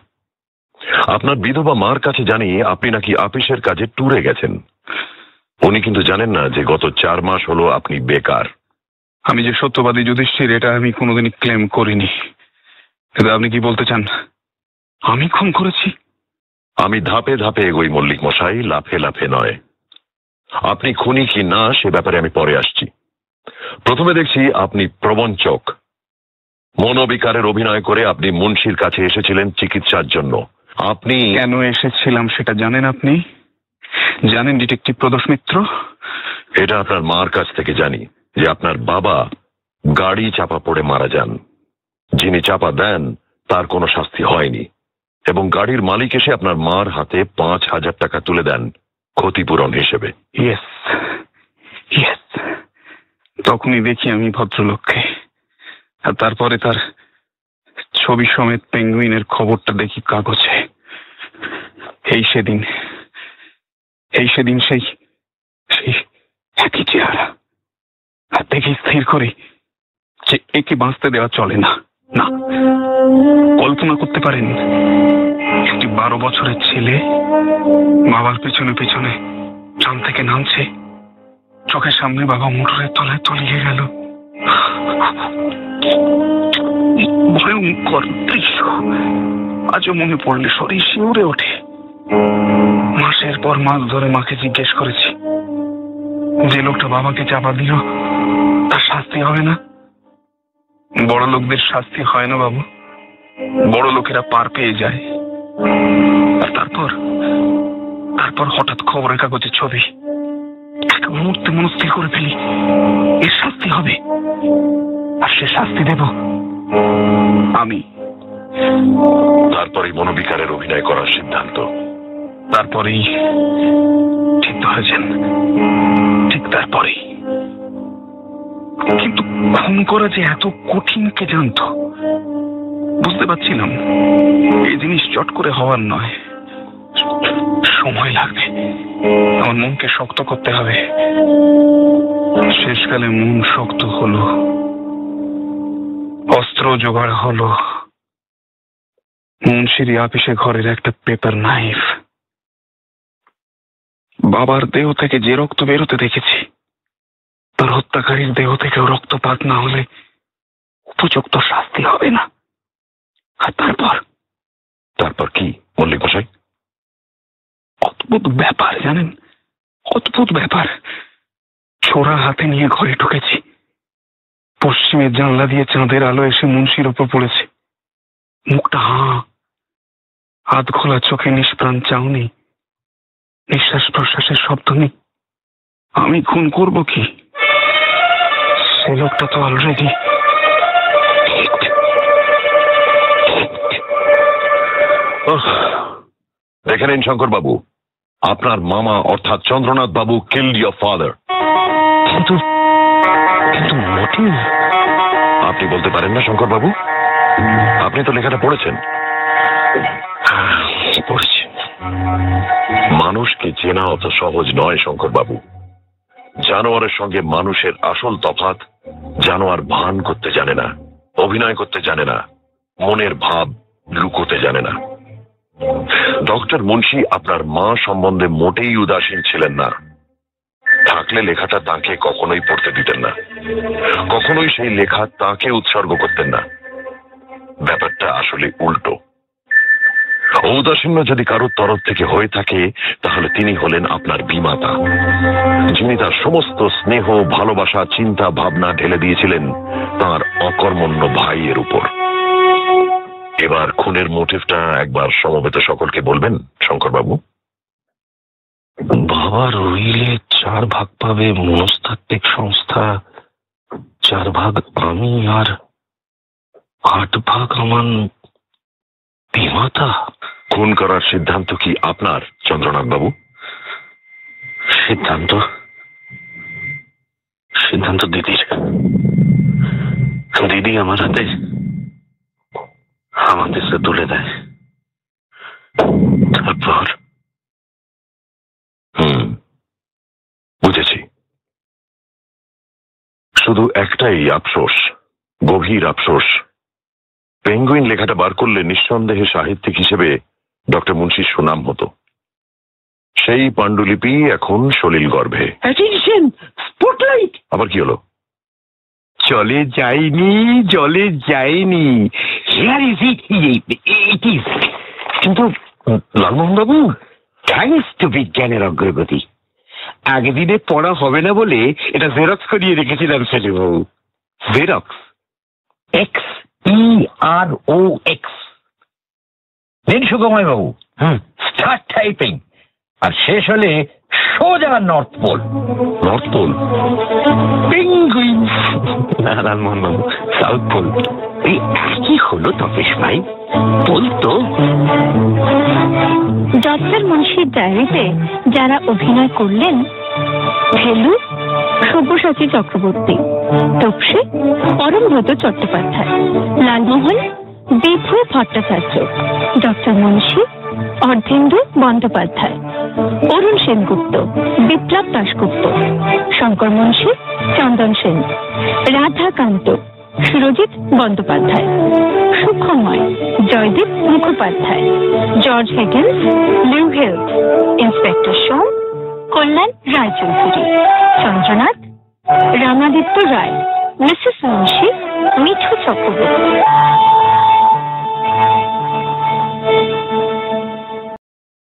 আপনার বিধবা মার কাছে জানি আপনি নাকি আপিসের কাজে ট্যুরে গেছেন। উনি কিন্তু জানেন না যে গত চার মাস হলো আপনি বেকার। আমি যে সত্যবাদী যুধিষ্ঠির, এটা আমি কোনোদিনই ক্লেম করিনি। কিন্তু আপনি কি বলতে চান? আমি খুন করেছি। আমি ধাপে ধাপে এগোই মল্লিক মশাই লাফে লাফে নয়। আপনি খুনি কি না সে ব্যাপারে আমি পরে আসছি। প্রথমে দেখছি আপনি প্রবঞ্চক। মনোবিকারের অভিনয় করে আপনি মুন্সির কাছে এসেছিলেন চিকিৎসার জন্য। আপনি কেন এসেছিলাম সেটা জানেন আপনি? জানেন ডিটেকটিভ প্রদোষ মিত্র? এটা আপনার মার কাছ থেকে জানি যে আপনার বাবা গাড়ি চাপা পড়ে মারা যান। যিনি চাপা দেন, তার কোনো শাস্তি হয়নি। এবং গাড়ির মালিক এসে আপনার মার হাতে পাঁচ হাজার টাকা তুলে দেন, ক্ষতিপূরণ হিসেবে। তখনই দেখি আমি ভদ্রলোককে। আর তারপরে তার ছবি সমেত পেঙ্গুইনের খবরটা দেখি কাগজে। এই সেদিন এই সেদিন সেই সেই একই চেহারা। আর দেখি স্থির করি যে একে বাঁচতে দেওয়া চলে না। না, কল্পনা করতে পারেন। একটি বারো বছরের ছেলে বাবার পেছনে পেছনে ট্রাম থেকে নামছে। চোখের সামনে বাবা মোটরের তলায় তলিয়ে গেল। ভয়ঙ্কর দৃশ্য। আজও মনে পড়লে শরীর শিউরে ওঠে। মাসের পর মাস ধরে মাকে জিজ্ঞেস করেছি, যে লোকটা বাবাকে চাপা দিল, তার শাস্তি হবে না? বড় লোকদের শাস্তি হয় না বাবু। বড় লোকেরা পার পেয়ে যায়। আর তারপর? তারপর হঠাৎ খবরের কাগজের ছবি। মুহূর্তে মনস্থির করে ফেলি। এর শাস্তি হবে। আর সে শাস্তি দেব আমি। তারপরে মনোবিকারের অভিনয় করার সিদ্ধান্ত। তারপরেই ঠিক ধরেছেন। ঠিক তারপরেই। কিন্তু খুন করা যে এত কঠিন কে জানতো? বুঝতে পারছিলাম। এই জিনিস চট করে হওয়ার নয়। সময় লাগবে। আমার মনকে শক্ত করতে হবে। শেষকালে মন শক্ত হলো। অস্ত্র জোগাড় হলো। মুন্সিরি আপিসে ঘরের একটা পেপার নাইফ। বাবার দেহ থেকে যে রক্ত বেরোতে দেখেছি। তার হত্যাকারীর দেহ থেকেও রক্তপাত না হলে উপযুক্ত শাস্তি হবে না। আর তারপর? তারপর কি মল্লিক মশাই? অদ্ভুত ব্যাপার জানেন? অদ্ভুত ব্যাপার। ছোড়া হাতে নিয়ে ঘরে ঢুকেছি। পশ্চিমের জানলা দিয়ে চাঁদের আলো এসে মুন্সির ওপর পড়েছে। মুখটা হাঁ। হাত খোলা চোখে নিষ্প্রাণ চাউনি। নিঃশ্বাস প্রশ্বাসের শব্দ নেই। আমি খুন করব কি? সে লোকটা তো অলরেডি দেখে নিন শঙ্কর বাবু আপনার মামা অর্থাৎ চন্দ্রনাথ বাবু কিল্ড ইয়োর ফাদার কিন্তু কিন্তু আপনি বলতে পারেন না শঙ্কর বাবু আপনি তো লেখাটা পড়েছেন। পড়েছি। মানুষকে চেনা অত সহজ নয় শঙ্কর বাবু জানোয়ারের সঙ্গে মানুষের আসল তফাত জানোয়ার ভান করতে জানে না, অভিনয় করতে জানে না, মনের ভাব লুকোতে জানে না। ডক্টর মুন্সি আপনার মা সম্বন্ধে মোটেই উদাসীন ছিলেন না। থাকলে লেখাটা তাকে কখনোই পড়তে দিতেন না। কখনোই সেই লেখা তাকে উৎসর্গ করতেন না। ব্যাপারটা আসলে উল্টো। ঔদাসীন্য যদি কারোর তরফ থেকে হয়ে থাকে, তাহলে তিনি হলেন আপনার বিমাতা। যিনি তার সমস্ত স্নেহ, ভালোবাসা, চিন্তা, ভাবনা ঢেলে দিয়েছিলেন তার অকর্মণ্য ভাইয়ের উপর। এবার খুনের মোটিভটা একবার সমবেত সকলকে বলবেন, শঙ্করবাবু। বাবার উইলে চার ভাগ পাবে মনস্তাত্ত্বিক সংস্থা, চার ভাগ আমি আর আট ভাগ আমার বিমাতা। খুন করার সিদ্ধান্ত কি আপনার চন্দ্রনাথ বাবু সিদ্ধান্ত? সিদ্ধান্ত দিদির। দিদি আমার হাতে আমাদের সে তুলে দেয়। তারপর? হুম বুঝেছি। শুধু একটাই আফসোস গভীর আফসোস। পেঙ্গুইন লেখাটা বার করলে নিঃসন্দেহে সাহিত্যিক হিসেবে ডক্টর মুন্সির সুনাম হতো সেই পাণ্ডুলিপি এখন সলিল গর্ভে। অ্যাটেনশন স্পটলাইট আবার কি হলো? চলে যায়নি জলে যায়নি। Here is it it is কিন্তু লালমোহন বাবু থ্যাংকস টু বিজ্ঞানের অগ্রগতি। আগে দিনে পড়া হবে না বলে এটা জেরক্স করিয়ে রেখেছিলাম babu xerox X E R O X দিন সুগময় বাবু। হুম। স্টার্ট টাইপিং আর শেষ হলে সোজা north pole north pole penguin না লালমোহন বাবু সাউথ পোল এই একই হলো তপেশ ভাই? পোল তো? ডক্টর মুন্সির ডায়েরিতে যারা অভিনয় করলেন Felu Sabyasachi Chakraborty Topshe Parambrata Chattopadhyay Lalmohan Bibhu Bhattacharya, doctor Munshi Ardhendu Bandyopadhyay, Arun Sengupta, Biplab Dasgupta, Shankar Munshi Chandan Sen Radhakanta Surajit Bandyopadhyay, Sukhamoy, Joydeep Mukhopadhyay, George Higgins, Liu হেল ইন্সপেক্টর সোম কল্যাণ রায়চৌধুরী, চন্দ্রনাথ, রামাদিত্য রায়, মিসেস মুন্সি মিঠু চক্রবর্তী।